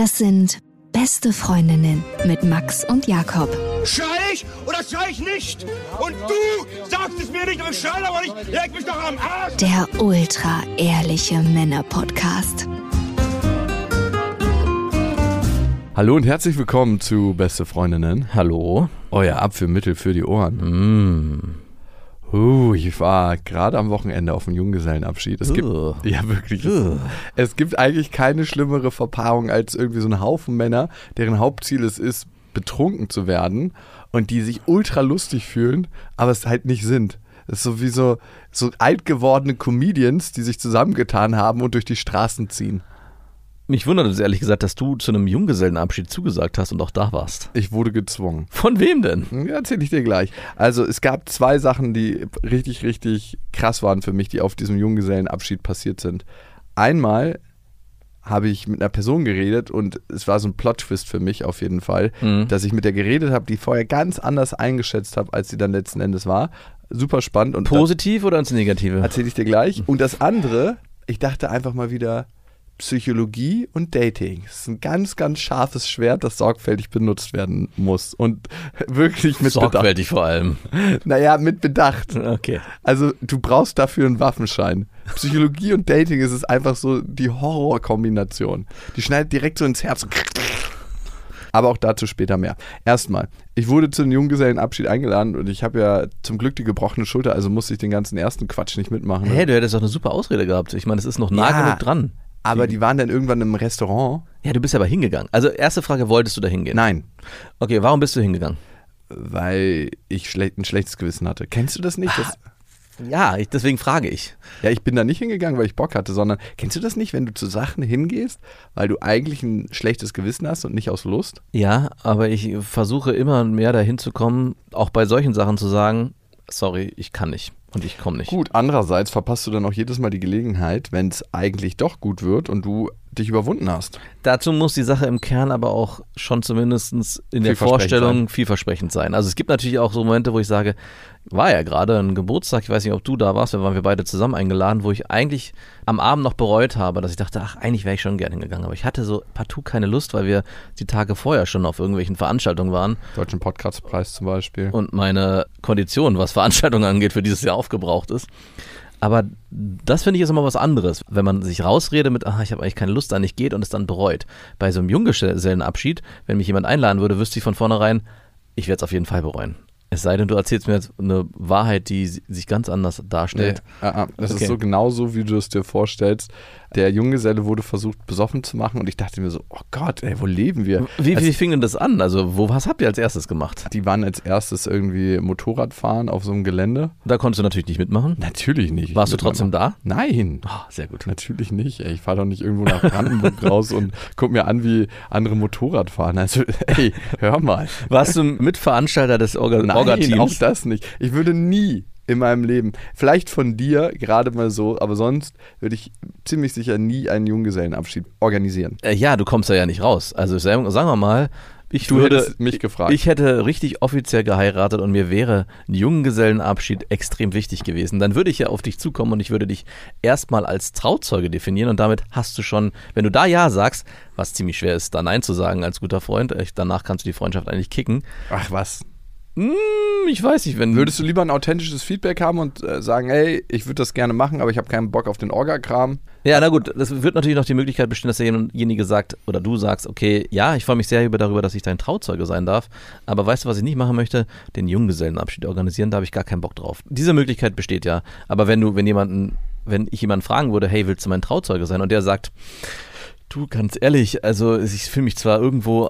Das sind beste Freundinnen mit Max und Jakob. Schrei ich oder schrei ich nicht? Und du sagst es mir nicht und schrei aber nicht. Leg mich doch am Arsch. Der ultra ehrliche Männer-Podcast. Hallo und herzlich willkommen zu Beste Freundinnen. Hallo. Euer Abführmittel für die Ohren. Mm. Uh, ich war gerade am Wochenende auf dem Junggesellenabschied. Es gibt, ja wirklich, Ugh. es gibt eigentlich keine schlimmere Verpaarung als irgendwie so ein Haufen Männer, deren Hauptziel es ist, betrunken zu werden und die sich ultra lustig fühlen, aber es halt nicht sind. Es ist so wie so, so alt gewordene Comedians, die sich zusammengetan haben und durch die Straßen ziehen. Mich wundert es ehrlich gesagt, dass du zu einem Junggesellenabschied zugesagt hast und auch da warst. Ich wurde gezwungen. Von wem denn? Ja, erzähl ich dir gleich. Also es gab zwei Sachen, die richtig, richtig krass waren für mich, die auf diesem Junggesellenabschied passiert sind. Einmal habe ich mit einer Person geredet und es war so ein Plot-Twist für mich auf jeden Fall, Mhm. dass ich mit der geredet habe, die vorher ganz anders eingeschätzt habe, als sie dann letzten Endes war. Super spannend und Positiv oder ins Negative? erzähle ich dir gleich. Und das andere, ich dachte einfach mal wieder, Psychologie und Dating. Das ist ein ganz, ganz scharfes Schwert, das sorgfältig benutzt werden muss. Und wirklich mit Bedacht. Sorgfältig vor allem. Naja, mit Bedacht. Okay. Also du brauchst dafür einen Waffenschein. Psychologie und Dating ist es einfach so die Horrorkombination. Die schneidet direkt so ins Herz. Aber auch dazu später mehr. Erstmal, ich wurde zu einem Junggesellenabschied eingeladen und ich habe ja zum Glück die gebrochene Schulter, also musste ich den ganzen ersten Quatsch nicht mitmachen. Hä, du hättest doch eine super Ausrede gehabt. Ich meine, es ist noch nah Ja. genug dran. Aber die waren dann irgendwann im Restaurant. Ja, du bist aber hingegangen. Also erste Frage, wolltest du da hingehen? Nein, Okay, warum bist du hingegangen? weil ich schle ein schlechtes Gewissen hatte. Kennst du das nicht? Das, Ja, ich, deswegen frage ich. Ja, ich bin da nicht hingegangen, weil ich Bock hatte, sondern kennst du das nicht, wenn du zu Sachen hingehst, weil du eigentlich ein schlechtes Gewissen hast und nicht aus Lust? Ja, aber ich versuche immer mehr dahin zu kommen, auch bei solchen Sachen zu sagen, sorry, ich kann nicht und ich komme nicht. Gut, andererseits verpasst du dann auch jedes Mal die Gelegenheit, wenn es eigentlich doch gut wird und du dich überwunden hast. Dazu muss die Sache im Kern aber auch schon zumindest in der Vorstellung sein. vielversprechend sein. Also es gibt natürlich auch so Momente, wo ich sage, war ja gerade ein Geburtstag, ich weiß nicht, ob du da warst, da waren wir beide zusammen eingeladen, wo ich eigentlich am Abend noch bereut habe, dass ich dachte, ach, eigentlich wäre ich schon gerne hingegangen. Aber ich hatte so partout keine Lust, weil wir die Tage vorher schon auf irgendwelchen Veranstaltungen waren Deutschen Podcastpreis zum Beispiel. und meine Kondition, was Veranstaltungen angeht, für dieses Jahr aufgebraucht ist. Aber das finde ich ist immer was anderes, wenn man sich rausredet mit, ach, ich habe eigentlich keine Lust, da nicht geht und es dann bereut. Bei so einem Junggesellenabschied, wenn mich jemand einladen würde, wüsste ich von vornherein, ich werde es auf jeden Fall bereuen. Es sei denn, du erzählst mir jetzt eine Wahrheit, die si- sich ganz anders Nee, darstellt. ah, ah, das Okay. ist so genau so, wie du es dir vorstellst. Der Junggeselle wurde versucht, besoffen zu machen und ich dachte mir so, oh Gott, ey, wo leben wir? Wie, Also, wie fing denn das an? Also, wo, was habt ihr als erstes gemacht? die waren als erstes irgendwie Motorradfahren auf so einem Gelände. Da konntest du natürlich nicht mitmachen. Natürlich nicht. Warst du trotzdem da? Nein. Oh, sehr gut. Natürlich nicht. Ey. Ich fahre doch nicht irgendwo nach Brandenburg raus und guck mir an, wie andere Motorrad fahren. Also, ey, hör mal. Warst du Mitveranstalter des Orga- Nein, auch Orga-Teams? das nicht. Ich würde nie in meinem Leben, vielleicht von dir gerade mal so, aber sonst würde ich ziemlich sicher nie einen Junggesellenabschied organisieren. Äh, ja, du kommst da ja nicht raus. Also sagen wir mal, ich Du würde, mich gefragt. ich hätte richtig offiziell geheiratet und mir wäre ein Junggesellenabschied extrem wichtig gewesen. Dann würde ich ja auf dich zukommen und ich würde dich erstmal als Trauzeuge definieren und damit hast du schon, wenn du da Ja sagst, was ziemlich schwer ist, da Nein zu sagen als guter Freund, echt, danach kannst du die Freundschaft eigentlich kicken. Ach was. Hm, ich weiß nicht, wenn Würdest du lieber ein authentisches Feedback haben und äh, sagen, hey, ich würde das gerne machen, aber ich habe keinen Bock auf den Orga-Kram? Ja, na gut, das wird natürlich noch die Möglichkeit bestehen, dass derjenige sagt oder du sagst, okay, ja, ich freue mich sehr über darüber, dass ich dein Trauzeuge sein darf, aber weißt du, was ich nicht machen möchte? Den Junggesellenabschied organisieren, da habe ich gar keinen Bock drauf. Diese Möglichkeit besteht ja, aber wenn du, wenn jemanden, wenn ich jemanden fragen würde, hey, willst du mein Trauzeuge sein? Und der sagt, du, ganz ehrlich, also ich fühle mich zwar irgendwo,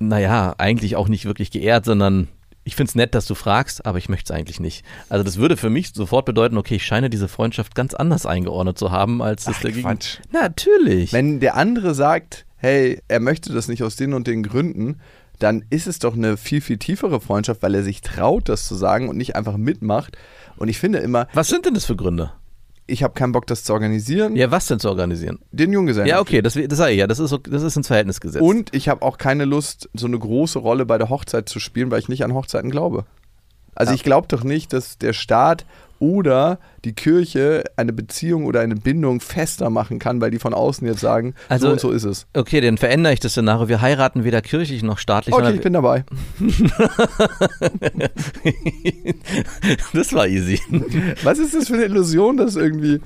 naja, eigentlich auch nicht wirklich geehrt, sondern ich finde es nett, dass du fragst, aber ich möchte es eigentlich nicht. Also das würde für mich sofort bedeuten, okay, ich scheine diese Freundschaft ganz anders eingeordnet zu haben, als das Ach, dagegen. Quatsch. Natürlich. Wenn der andere sagt, hey, er möchte das nicht aus den und den Gründen, dann ist es doch eine viel, viel tiefere Freundschaft, weil er sich traut, das zu sagen und nicht einfach mitmacht. Und ich finde immer, Was sind denn das für Gründe? Ich habe keinen Bock, das zu organisieren. Ja, was denn zu organisieren? Den Junggesellen. Ja, okay, das, das sage ich ja, das ist, das ist ins Verhältnis gesetzt. Und ich habe auch keine Lust, so eine große Rolle bei der Hochzeit zu spielen, weil ich nicht an Hochzeiten glaube. Also Ja. ich glaube doch nicht, dass der Staat oder die Kirche eine Beziehung oder eine Bindung fester machen kann, weil die von außen jetzt sagen, Also- so und so ist es. Okay, dann verändere ich das Szenario. Wir heiraten weder kirchlich noch staatlich. Okay, ich bin dabei. das war easy. Was ist das für eine Illusion, dass irgendwie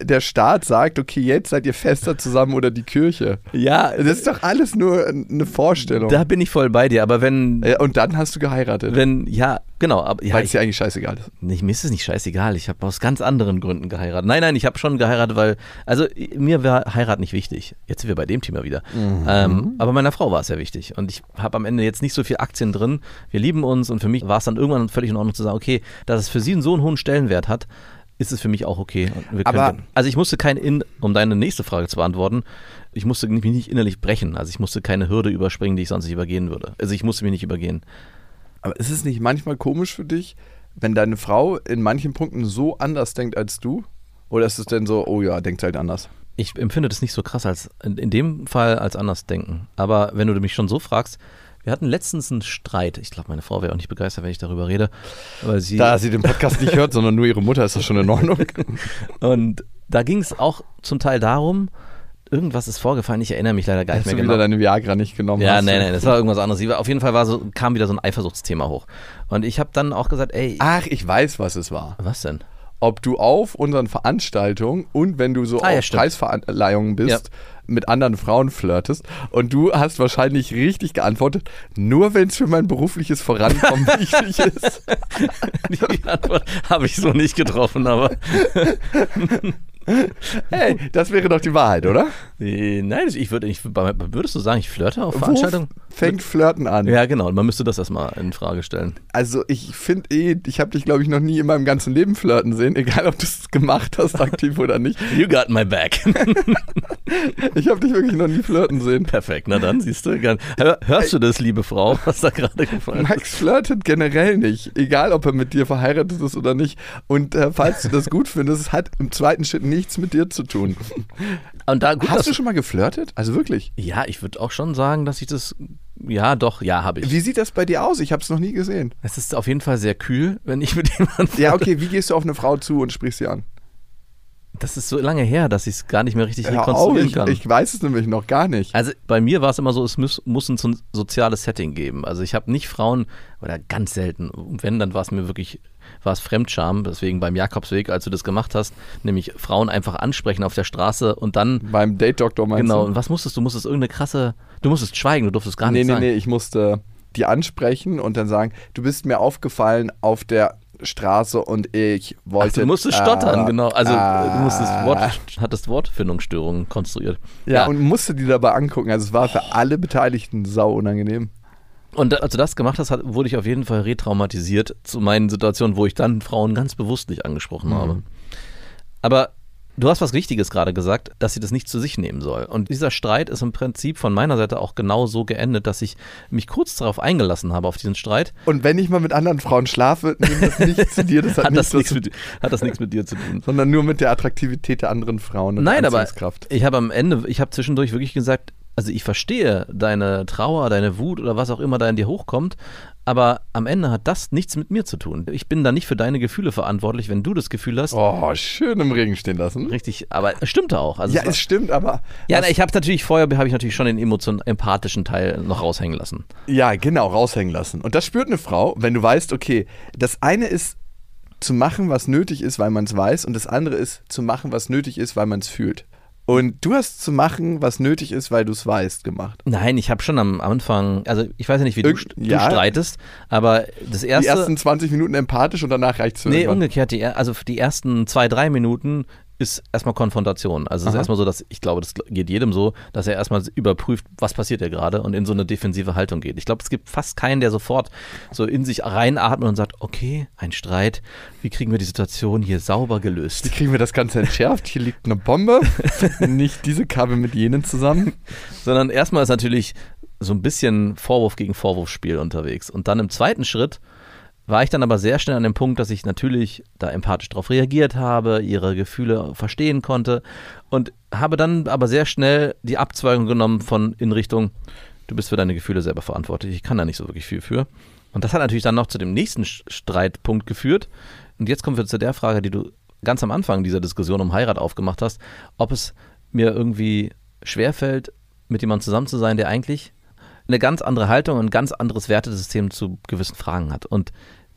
der Staat sagt, okay, jetzt seid ihr fester zusammen oder die Kirche? Ja, Das ist doch alles nur eine Vorstellung. da bin ich voll bei dir. Aber wenn, und dann hast du geheiratet. wenn, ja, genau. Aber, ja, weil es ich, dir eigentlich scheißegal ist. nicht, mir ist es nicht scheißegal. Ich habe aus ganz anderen Gründen geheiratet. Nein, nein, ich habe schon geheiratet, weil, also mir war Heirat nicht wichtig. Jetzt sind wir bei dem Thema wieder. Ähm, aber meiner Frau war es sehr wichtig. Und ich habe am Ende jetzt nicht so viel Aktien drin. Wir lieben uns und für mich war es dann irgendwann völlig in Ordnung zu sagen, okay, dass es für sie einen so einen hohen Stellenwert hat, ist es für mich auch okay. Aber- also ich musste kein, in, um deine nächste Frage zu beantworten, ich musste mich nicht innerlich brechen. Also ich musste keine Hürde überspringen, die ich sonst nicht übergehen würde. Also ich musste mich nicht übergehen. Aber ist es nicht manchmal komisch für dich, wenn deine Frau in manchen Punkten so anders denkt als du? Oder ist es denn so, oh ja, denkt halt anders? Ich empfinde das nicht so krass als in, dem Fall als anders denken. Aber wenn du mich schon so fragst, wir hatten letztens einen Streit. Ich glaube, meine Frau wäre auch nicht begeistert, wenn ich darüber rede. Weil sie Da sie den Podcast nicht hört, sondern nur ihre Mutter, ist das schon in Ordnung. und da ging es auch zum Teil darum, irgendwas ist vorgefallen. Ich erinnere mich leider gar nicht Dass mehr du genau. wieder deine Viagra nicht genommen Ja, hast. nee, nee, das war irgendwas anderes. Auf jeden Fall war so, kam wieder so ein Eifersuchtsthema hoch. Und ich habe dann auch gesagt, ey, Ach, ich weiß, was es war. was denn? Ob du auf unseren Veranstaltungen und wenn du so Ah, ja, auf stimmt. Preisverleihungen bist, mit anderen Frauen flirtest und du hast wahrscheinlich richtig geantwortet, nur wenn es für mein berufliches Vorankommen wichtig ist. Die Antwort habe ich so nicht getroffen, aber Hey, das wäre doch die Wahrheit, oder? äh, nein, ich würde, ich, würdest du sagen, ich flirte auf Veranstaltungen? Fängt Flirten an? Ja, genau. Man müsste das erstmal in Frage stellen. Also ich finde eh, ich habe dich glaube ich noch nie in meinem ganzen Leben flirten sehen, egal ob du es gemacht hast, aktiv oder nicht. You got my back. Ich habe dich wirklich noch nie flirten sehen. Perfekt, na dann siehst du. Hör, hörst du das, liebe Frau, was da gerade gefallen ist? Max flirtet generell nicht, egal ob er mit dir verheiratet ist oder nicht. Und äh, falls du das gut findest, es hat im zweiten Schritt nichts mit dir zu tun. Und da, gut, Hast du schon mal geflirtet? Also wirklich? ja, ich würde auch schon sagen, dass ich das. Ja, doch, ja, habe ich. Wie sieht das bei dir aus? Ich habe es noch nie gesehen. Es ist auf jeden Fall sehr kühl, wenn ich mit jemandem. Ja, okay, wie gehst du auf eine Frau zu und sprichst sie an? Das ist so lange her, dass ich es gar nicht mehr richtig auf, rekonstruieren ich, kann. ich weiß es nämlich noch gar nicht. Also bei mir war es immer so, es muss, muss ein so- soziales Setting geben. Also ich habe nicht Frauen, oder ganz selten, und wenn, dann war es mir wirklich, war es Fremdscham, deswegen beim Jakobsweg, als du das gemacht hast, nämlich Frauen einfach ansprechen auf der Straße und dann, Beim Date-Doktor meinst genau, du? und was musstest du? Du musstest irgendeine krasse, du musstest schweigen, du durftest gar nee, nichts nee, sagen. nee, ich musste die ansprechen und dann sagen, du bist mir aufgefallen auf der Straße und ich Ach, wollte. du musstest stottern, äh, genau. Also äh, du musstest Wort, hattest Wortfindungsstörungen konstruiert. Ja, und musste die dabei angucken. Also es war für alle Beteiligten sau unangenehm. Und als du das gemacht hast, wurde ich auf jeden Fall retraumatisiert zu meinen Situationen, wo ich dann Frauen ganz bewusst nicht angesprochen Mhm. habe. Aber du hast was Wichtiges gerade gesagt, dass sie das nicht zu sich nehmen soll. Und dieser Streit ist im Prinzip von meiner Seite auch genau so geendet, dass ich mich kurz darauf eingelassen habe, auf diesen Streit. Und wenn ich mal mit anderen Frauen schlafe, nehme das nicht zu dir, das hat, Hat das, nichts mit, hat das nichts mit dir zu tun. sondern nur mit der Attraktivität der anderen Frauen und Nein, aber ich habe am Ende, ich habe zwischendurch wirklich gesagt, also ich verstehe deine Trauer, deine Wut oder was auch immer da in dir hochkommt, aber am Ende hat das nichts mit mir zu tun. Ich bin da nicht für deine Gefühle verantwortlich, wenn du das Gefühl hast, Oh, schön im Regen stehen lassen. richtig, aber es stimmte auch. Also Ja, es war, es stimmt, aber. ja, na, ich habe natürlich vorher habe ich natürlich schon den emotion empathischen Teil noch raushängen lassen. Ja, genau, raushängen lassen. Und das spürt eine Frau, wenn du weißt, okay, das eine ist zu machen, was nötig ist, weil man es weiß, und das andere ist zu machen, was nötig ist, weil man es fühlt. Und du hast zu machen, was nötig ist, weil du es weißt, gemacht. Nein, ich habe schon am Anfang, also ich weiß ja nicht, wie du, Irgend- du ja. streitest, aber das Die erste ersten 20 Minuten empathisch und danach reicht es Nee, umgekehrt. Die, also die ersten zwei, drei Minuten ist erstmal Konfrontation. Also es ist erstmal so, dass ich glaube, das geht jedem so, dass er erstmal überprüft, was passiert hier gerade und in so eine defensive Haltung geht. Ich glaube, es gibt fast keinen, der sofort so in sich reinatmet und sagt, okay, ein Streit, wie kriegen wir die Situation hier sauber Wie gelöst? kriegen wir das Ganze entschärft? Hier liegt eine Bombe. Nicht diese Kabel mit jenen zusammen. Sondern erstmal ist natürlich so ein bisschen Vorwurf gegen Vorwurfsspiel unterwegs. Und dann im zweiten Schritt war ich dann aber sehr schnell an dem Punkt, dass ich natürlich da empathisch darauf reagiert habe, ihre Gefühle verstehen konnte und habe dann aber sehr schnell die Abzweigung genommen von in Richtung, du bist für deine Gefühle selber verantwortlich, ich kann da nicht so wirklich viel für. Und das hat natürlich dann noch zu dem nächsten Streitpunkt geführt, und jetzt kommen wir zu der Frage, die du ganz am Anfang dieser Diskussion um Heirat aufgemacht hast, ob es mir irgendwie schwerfällt, mit jemandem zusammen zu sein, der eigentlich eine ganz andere Haltung und ein ganz anderes Wertesystem zu gewissen Fragen hat. Und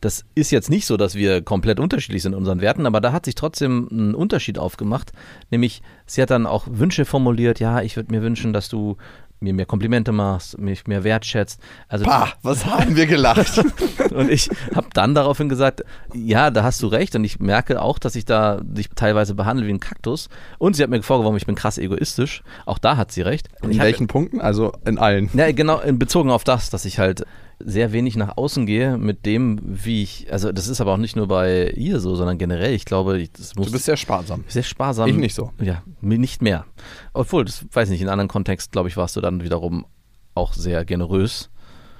das ist jetzt nicht so, dass wir komplett unterschiedlich sind in unseren Werten, aber da hat sich trotzdem ein Unterschied aufgemacht. Nämlich, sie hat dann auch Wünsche formuliert. Ja, ich würde mir wünschen, dass du mir mehr Komplimente machst, mich mehr wertschätzt. Also Pah, was haben wir gelacht? und ich habe dann daraufhin gesagt, ja, da hast du recht und ich merke auch, dass ich da dich teilweise behandle wie ein Kaktus. Und sie hat mir vorgeworfen, ich bin krass egoistisch. Auch da hat sie recht. Und in ich hab- welchen Punkten? Also in allen. ja, genau, in- bezogen auf das, dass ich halt sehr wenig nach außen gehe mit dem, wie ich, also das ist aber auch nicht nur bei ihr so, sondern generell, ich glaube, ich- das muss Du bist sehr sparsam. sehr sparsam. Ich nicht so. Ja, nicht mehr. Obwohl, das weiß ich nicht, in anderen Kontext, glaube ich, warst du dann wiederum auch sehr generös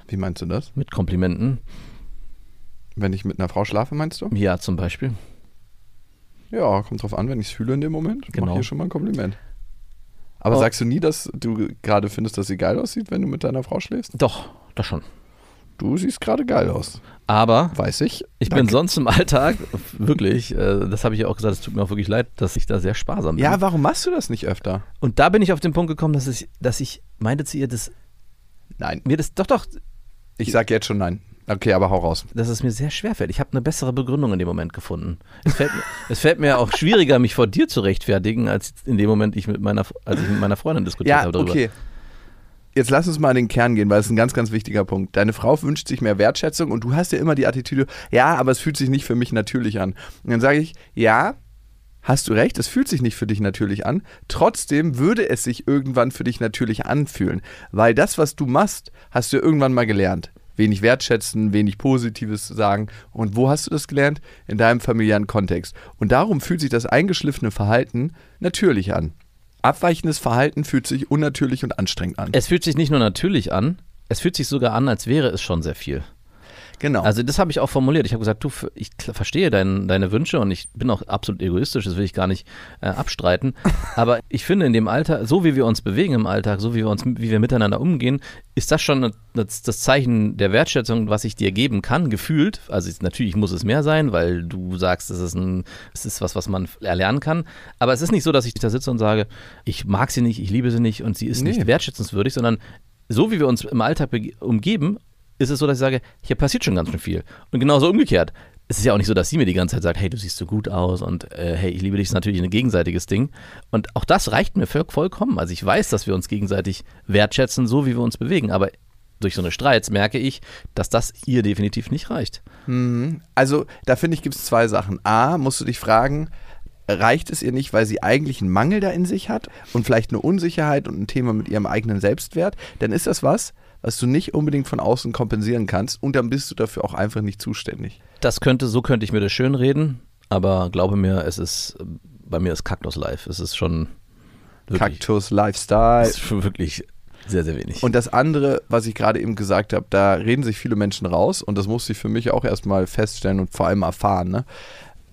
Wie meinst du das? mit Komplimenten. Wenn ich mit einer Frau schlafe, meinst du? Ja, zum Beispiel. Ja, kommt drauf an, wenn ich es fühle in dem Moment. Genau. Mach hier schon mal ein Kompliment. Aber Oh. sagst du nie, dass du gerade findest, dass sie geil aussieht, wenn du mit deiner Frau schläfst? Doch, das schon. Du siehst gerade geil aus. Aber Weiß ich. ich bin Danke. sonst im Alltag, wirklich, äh, das habe ich ja auch gesagt, es tut mir auch wirklich leid, dass ich da sehr sparsam bin. Ja, warum machst du das nicht öfter? Und da bin ich auf den Punkt gekommen, dass ich, dass ich meinte zu ihr, dass Nein. mir das, doch, doch, Ich sag jetzt schon nein. Okay, aber hau raus. dass es mir sehr schwerfällt. Ich habe eine bessere Begründung in dem Moment gefunden. Es fällt, mir, es fällt mir auch schwieriger, mich vor dir zu rechtfertigen, als in dem Moment, ich mit meiner, als ich mit meiner Freundin diskutiert Ja, habe darüber. okay. Jetzt lass uns mal in den Kern gehen, weil es ein ganz, ganz wichtiger Punkt. Deine Frau wünscht sich mehr Wertschätzung und du hast ja immer die Attitüde, ja, aber es fühlt sich nicht für mich natürlich an. Und dann sage ich, ja, hast du recht, es fühlt sich nicht für dich natürlich an. Trotzdem würde es sich irgendwann für dich natürlich anfühlen, weil das, was du machst, hast du irgendwann mal gelernt. Wenig wertschätzen, wenig Positives sagen. Und wo hast du das gelernt? In deinem familiären Kontext. Und darum fühlt sich das eingeschliffene Verhalten natürlich an. Abweichendes Verhalten fühlt sich unnatürlich und anstrengend an. Es fühlt sich nicht nur natürlich an, es fühlt sich sogar an, als wäre es schon sehr viel. Genau. Also das habe ich auch formuliert. Ich habe gesagt, du, ich verstehe dein, deine Wünsche und ich bin auch absolut egoistisch, das will ich gar nicht äh, abstreiten. Aber ich finde in dem Alter, so wie wir uns bewegen im Alltag, so wie wir uns, wie wir miteinander umgehen, ist das schon das, das Zeichen der Wertschätzung, was ich dir geben kann, gefühlt. Also es, natürlich muss es mehr sein, weil du sagst, es ist ein, es ist was, was man erlernen kann. Aber es ist nicht so, dass ich da sitze und sage, ich mag sie nicht, ich liebe sie nicht und sie ist Nee. nicht wertschätzenswürdig, sondern so wie wir uns im Alltag umgeben, ist es so, dass ich sage, hier passiert schon ganz schön viel. Und genauso umgekehrt. Es ist ja auch nicht so, dass sie mir die ganze Zeit sagt, hey, du siehst so gut aus und äh, hey, ich liebe dich, ist natürlich ein gegenseitiges Ding. Und auch das reicht mir voll- vollkommen. Also ich weiß, dass wir uns gegenseitig wertschätzen, so wie wir uns bewegen. Aber durch so eine Streits merke ich, dass das ihr definitiv nicht reicht. Mhm. Also, da finde ich, gibt es zwei Sachen. A, musst du dich fragen, reicht es ihr nicht, weil sie eigentlich einen Mangel da in sich hat und vielleicht eine Unsicherheit und ein Thema mit ihrem eigenen Selbstwert? Dann ist das was, was du nicht unbedingt von außen kompensieren kannst und dann bist du dafür auch einfach nicht zuständig. Das könnte, so könnte ich mir das schön reden, aber glaube mir, es ist, bei mir ist Kaktus live. Es ist schon wirklich, Kaktus, Lifestyle. es ist schon wirklich sehr, sehr wenig. Und das andere, was ich gerade eben gesagt habe, da reden sich viele Menschen raus und das musste ich für mich auch erstmal feststellen und vor allem erfahren. Ne?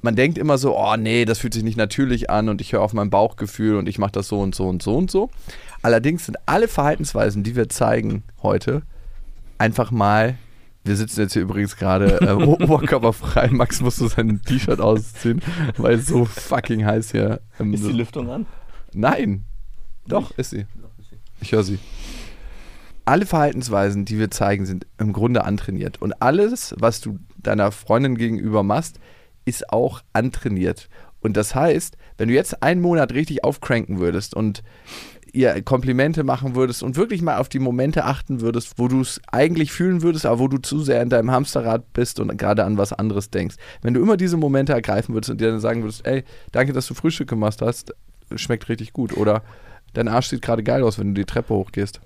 Man denkt immer so, oh nee, das fühlt sich nicht natürlich an und ich höre auf mein Bauchgefühl und ich mache das so und so und so und so. Allerdings sind alle Verhaltensweisen, die wir zeigen heute, einfach mal. Wir sitzen jetzt hier übrigens gerade äh, oberkörperfrei. Max musste sein T-Shirt ausziehen, weil es so fucking heiß hier. im- Lüftung an? Nein. Doch, ist sie. Ich höre sie. Alle Verhaltensweisen, die wir zeigen, sind im Grunde antrainiert. Und alles, was du deiner Freundin gegenüber machst, ist auch antrainiert. Und das heißt, wenn du jetzt einen Monat richtig aufcranken würdest und ihr Komplimente machen würdest und wirklich mal auf die Momente achten würdest, wo du es eigentlich fühlen würdest, aber wo du zu sehr in deinem Hamsterrad bist und gerade an was anderes denkst. Wenn du immer diese Momente ergreifen würdest und dir dann sagen würdest, ey, danke, dass du Frühstück gemacht hast, schmeckt richtig gut. Oder dein Arsch sieht gerade geil aus, wenn du die Treppe hochgehst.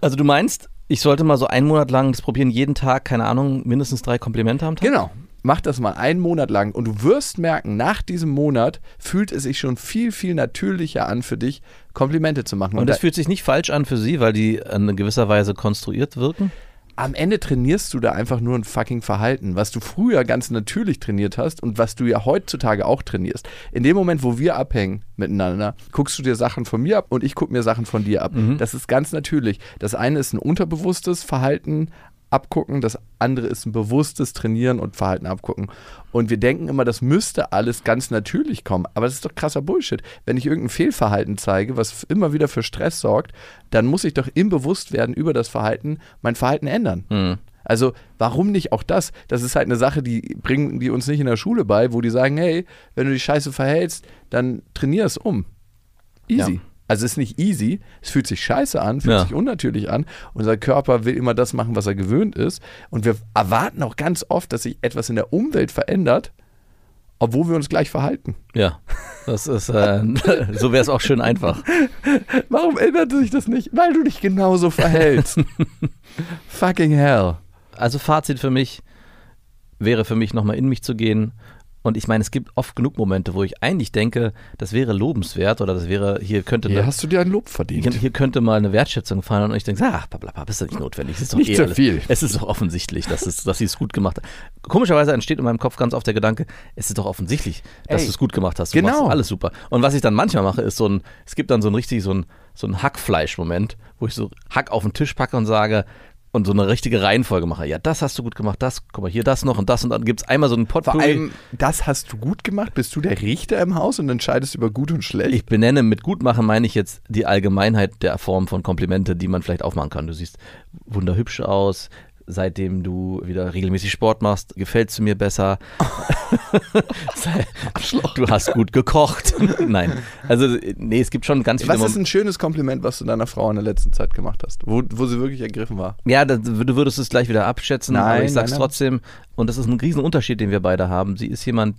Also du meinst, ich sollte mal so einen Monat lang das probieren, jeden Tag, keine Ahnung, mindestens drei Komplimente am Tag? Genau. Mach das mal einen Monat lang und du wirst merken, nach diesem Monat fühlt es sich schon viel, viel natürlicher an für dich, Komplimente zu machen. Und das da- fühlt sich nicht falsch an für sie, weil die in gewisser Weise konstruiert wirken? am Ende trainierst du da einfach nur ein fucking Verhalten, was du früher ganz natürlich trainiert hast und was du ja heutzutage auch trainierst. In dem Moment, wo wir abhängen miteinander, guckst du dir Sachen von mir ab und ich gucke mir Sachen von dir ab. Das ist ganz natürlich. Das eine ist ein unterbewusstes Verhalten abgucken, das andere ist ein bewusstes Trainieren und Verhalten abgucken. Und wir denken immer, das müsste alles ganz natürlich kommen. Aber das ist doch krasser Bullshit. Wenn ich irgendein Fehlverhalten zeige, was immer wieder für Stress sorgt, dann muss ich doch im Bewusstwerden über das Verhalten mein Verhalten ändern. Mhm. Also warum nicht auch das? Das ist halt eine Sache, die bringen die uns nicht in der Schule bei, wo die sagen, hey, wenn du dich scheiße verhältst, dann trainier es um. Easy. Ja. Also es ist nicht easy, es fühlt sich scheiße an, fühlt Ja. sich unnatürlich an. Unser Körper will immer das machen, was er gewöhnt ist. Und wir erwarten auch ganz oft, dass sich etwas in der Umwelt verändert, obwohl wir uns gleich verhalten. Ja, das ist, äh, so wäre es auch schön einfach. Warum ändert sich das nicht? Weil du dich genauso verhältst. Fucking hell. Also Fazit für mich wäre für mich nochmal in mich zu gehen. Und ich meine, es gibt oft genug Momente, wo ich eigentlich denke, das wäre lobenswert oder das wäre, hier könnte Hier eine, hast du dir ein Lob verdient. hier könnte mal eine Wertschätzung fallen und ich denke, ach, blablabla, ist doch nicht notwendig. Es ist doch Nicht eh so alles- viel. Es ist doch offensichtlich, dass, es, dass sie es gut gemacht hat. Komischerweise entsteht in meinem Kopf ganz oft der Gedanke, es ist doch offensichtlich, dass du es gut gemacht hast. Du genau. machst alles super. Und was ich dann manchmal mache, ist so ein, es gibt dann so ein richtig, so ein, so ein Hackfleisch-Moment, wo ich so Hack auf den Tisch packe und sage, und so eine richtige Reihenfolge mache. Ja, das hast du gut gemacht, das, guck mal, hier das noch und das und dann gibt es einmal so einen Vor Potpourri. allem, das hast du gut gemacht. Bist du der Richter im Haus und entscheidest über gut und schlecht? Ich benenne mit gut machen meine ich jetzt die Allgemeinheit der Form von Komplimente, die man vielleicht aufmachen kann. Du siehst wunderhübsch aus. Seitdem du wieder regelmäßig Sport machst, gefällst du mir besser. Du hast gut gekocht. Nein. Also, nee, es gibt schon ganz viele Was ist ein schönes Kompliment, was du deiner Frau in der letzten Zeit gemacht hast? Wo, wo sie wirklich ergriffen war? Ja, das, du würdest es gleich wieder abschätzen, aber Nein, ich sag's nein, nein. trotzdem. Und das ist ein Riesenunterschied, den wir beide haben. Sie ist jemand,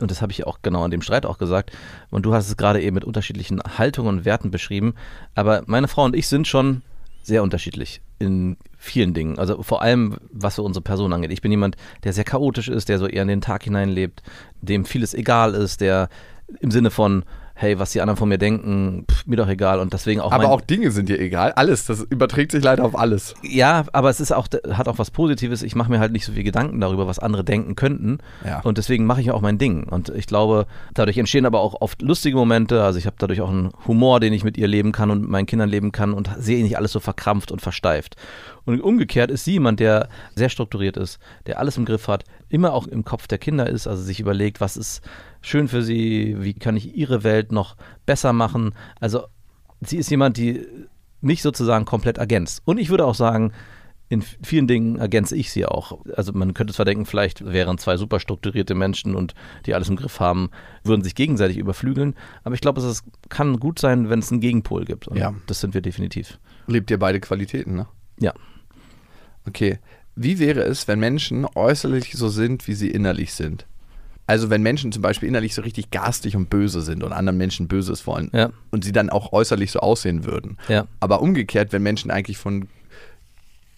und das habe ich auch genau an dem Streit auch gesagt, und du hast es gerade eben mit unterschiedlichen Haltungen und Werten beschrieben, aber meine Frau und ich sind schon sehr unterschiedlich in vielen Dingen. Also vor allem, was so unsere Person angeht. Ich bin jemand, der sehr chaotisch ist, der so eher in den Tag hineinlebt, dem vieles egal ist, der im Sinne von, hey, was die anderen von mir denken, pff, mir doch egal und deswegen auch Aber auch Dinge sind dir egal. Alles. Das überträgt sich leider auf alles. ja, aber es ist auch, hat auch was Positives. Ich mache mir halt nicht so viel Gedanken darüber, was andere denken könnten. Ja. Und deswegen mache ich auch mein Ding. Und ich glaube, dadurch entstehen aber auch oft lustige Momente. Also ich habe dadurch auch einen Humor, den ich mit ihr leben kann und mit meinen Kindern leben kann und sehe nicht alles so verkrampft und versteift. Und umgekehrt ist sie jemand, der sehr strukturiert ist, der alles im Griff hat, immer auch im Kopf der Kinder ist, also sich überlegt, was ist schön für sie, wie kann ich ihre Welt noch besser machen. Also sie ist jemand, die mich sozusagen komplett ergänzt. Und ich würde auch sagen, in vielen Dingen ergänze ich sie auch. Also man könnte zwar denken, vielleicht wären zwei super strukturierte Menschen und die alles im Griff haben, würden sich gegenseitig überflügeln. Aber ich glaube, es ist, kann gut sein, wenn es einen Gegenpol gibt. Und Ja. das sind wir definitiv. Lebt ihr beide Qualitäten, ne? Ja. Okay. Wie wäre es, wenn Menschen äußerlich so sind, wie sie innerlich sind? Also wenn Menschen zum Beispiel innerlich so richtig garstig und böse sind und anderen Menschen Böses wollen Ja. und sie dann auch äußerlich so aussehen würden. Ja. Aber umgekehrt, wenn Menschen eigentlich von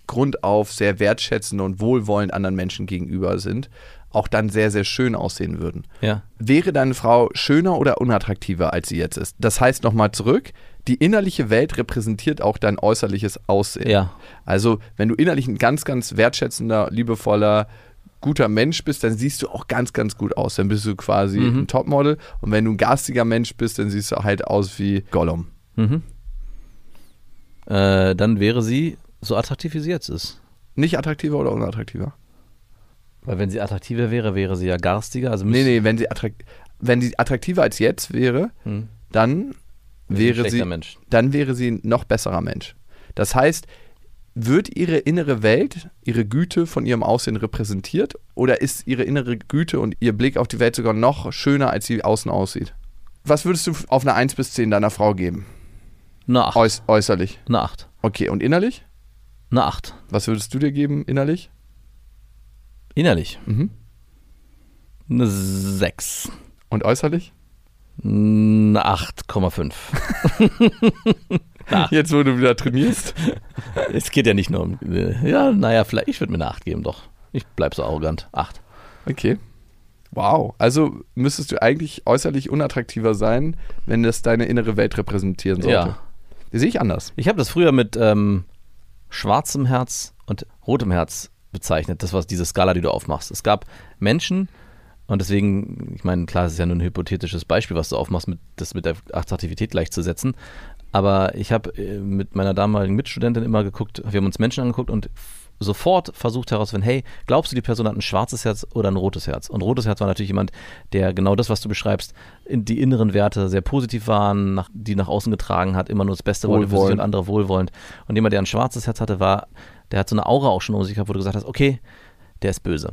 Grund auf sehr wertschätzend und wohlwollend anderen Menschen gegenüber sind, auch dann sehr, sehr schön aussehen würden. Ja. Wäre deine Frau schöner oder unattraktiver, als sie jetzt ist? Das heißt nochmal zurück, die innerliche Welt repräsentiert auch dein äußerliches Aussehen. Ja. Also, wenn du innerlich ein ganz, ganz wertschätzender, liebevoller, guter Mensch bist, dann siehst du auch ganz, ganz gut aus. Dann bist du quasi Mhm. ein Topmodel. Und wenn du ein garstiger Mensch bist, dann siehst du halt aus wie Gollum. Mhm. Äh, dann wäre sie so attraktiv, wie sie jetzt ist. Nicht attraktiver oder unattraktiver? Weil wenn sie attraktiver wäre, wäre sie ja garstiger. Also Nee, nee, wenn sie, attrakt wenn sie attraktiver als jetzt wäre, Hm. dann wäre sie, Mensch. dann wäre sie ein noch besserer Mensch. Das heißt, wird ihre innere Welt, ihre Güte von ihrem Aussehen repräsentiert oder ist ihre innere Güte und ihr Blick auf die Welt sogar noch schöner, als sie außen aussieht? Was würdest du auf eine 1 bis 10 deiner Frau geben? Eine 8. Äuß äußerlich. Eine 8. Okay, und innerlich? Eine 8. Was würdest du dir geben innerlich? Innerlich. Mhm. Eine 6. Und äußerlich? Eine 8,5. Jetzt, wo du wieder trainierst. Es geht ja nicht nur um. äh, Ja, naja, vielleicht. Ich würde mir eine 8 geben, doch. Ich bleib so arrogant. 8. Okay. Wow. Also müsstest du eigentlich äußerlich unattraktiver sein, wenn das deine innere Welt repräsentieren sollte. Ja. Die sehe ich anders. Ich habe das früher mit ähm, schwarzem Herz und rotem Herz bezeichnet. Das war diese Skala, die du aufmachst. Es gab Menschen, und deswegen, ich meine, klar, es ist ja nur ein hypothetisches Beispiel, was du aufmachst, mit, das mit der Attraktivität gleichzusetzen. Aber ich habe äh, mit meiner damaligen Mitstudentin immer geguckt, wir haben uns Menschen angeguckt und sofort versucht herauszufinden, hey, glaubst du, die Person hat ein schwarzes Herz oder ein rotes Herz? Und rotes Herz war natürlich jemand, der genau das, was du beschreibst, die inneren Werte sehr positiv waren, nach, die nach außen getragen hat, immer nur das Beste wollte für sich und andere wohlwollend. Und jemand, der ein schwarzes Herz hatte, war, der hat so eine Aura auch schon um sich gehabt, wo du gesagt hast, okay, der ist böse.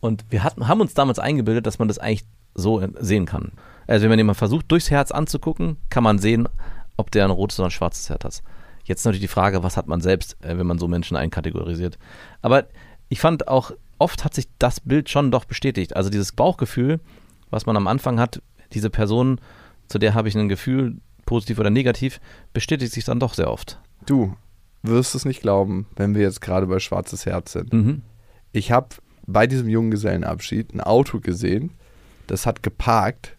Und wir hatten, haben uns damals eingebildet, dass man das eigentlich so sehen kann. Also wenn man jemanden versucht, durchs Herz anzugucken, kann man sehen, ob der ein rotes oder ein schwarzes Herz hat. Jetzt natürlich die Frage, was hat man selbst, äh, wenn man so Menschen einkategorisiert. Aber ich fand auch, oft hat sich das Bild schon doch bestätigt. Also dieses Bauchgefühl, was man am Anfang hat, diese Person, zu der habe ich ein Gefühl, positiv oder negativ, bestätigt sich dann doch sehr oft. Du wirst es nicht glauben, wenn wir jetzt gerade bei Schwarzes Herz sind. Mhm. Ich habe bei diesem Junggesellenabschied ein Auto gesehen, das hat geparkt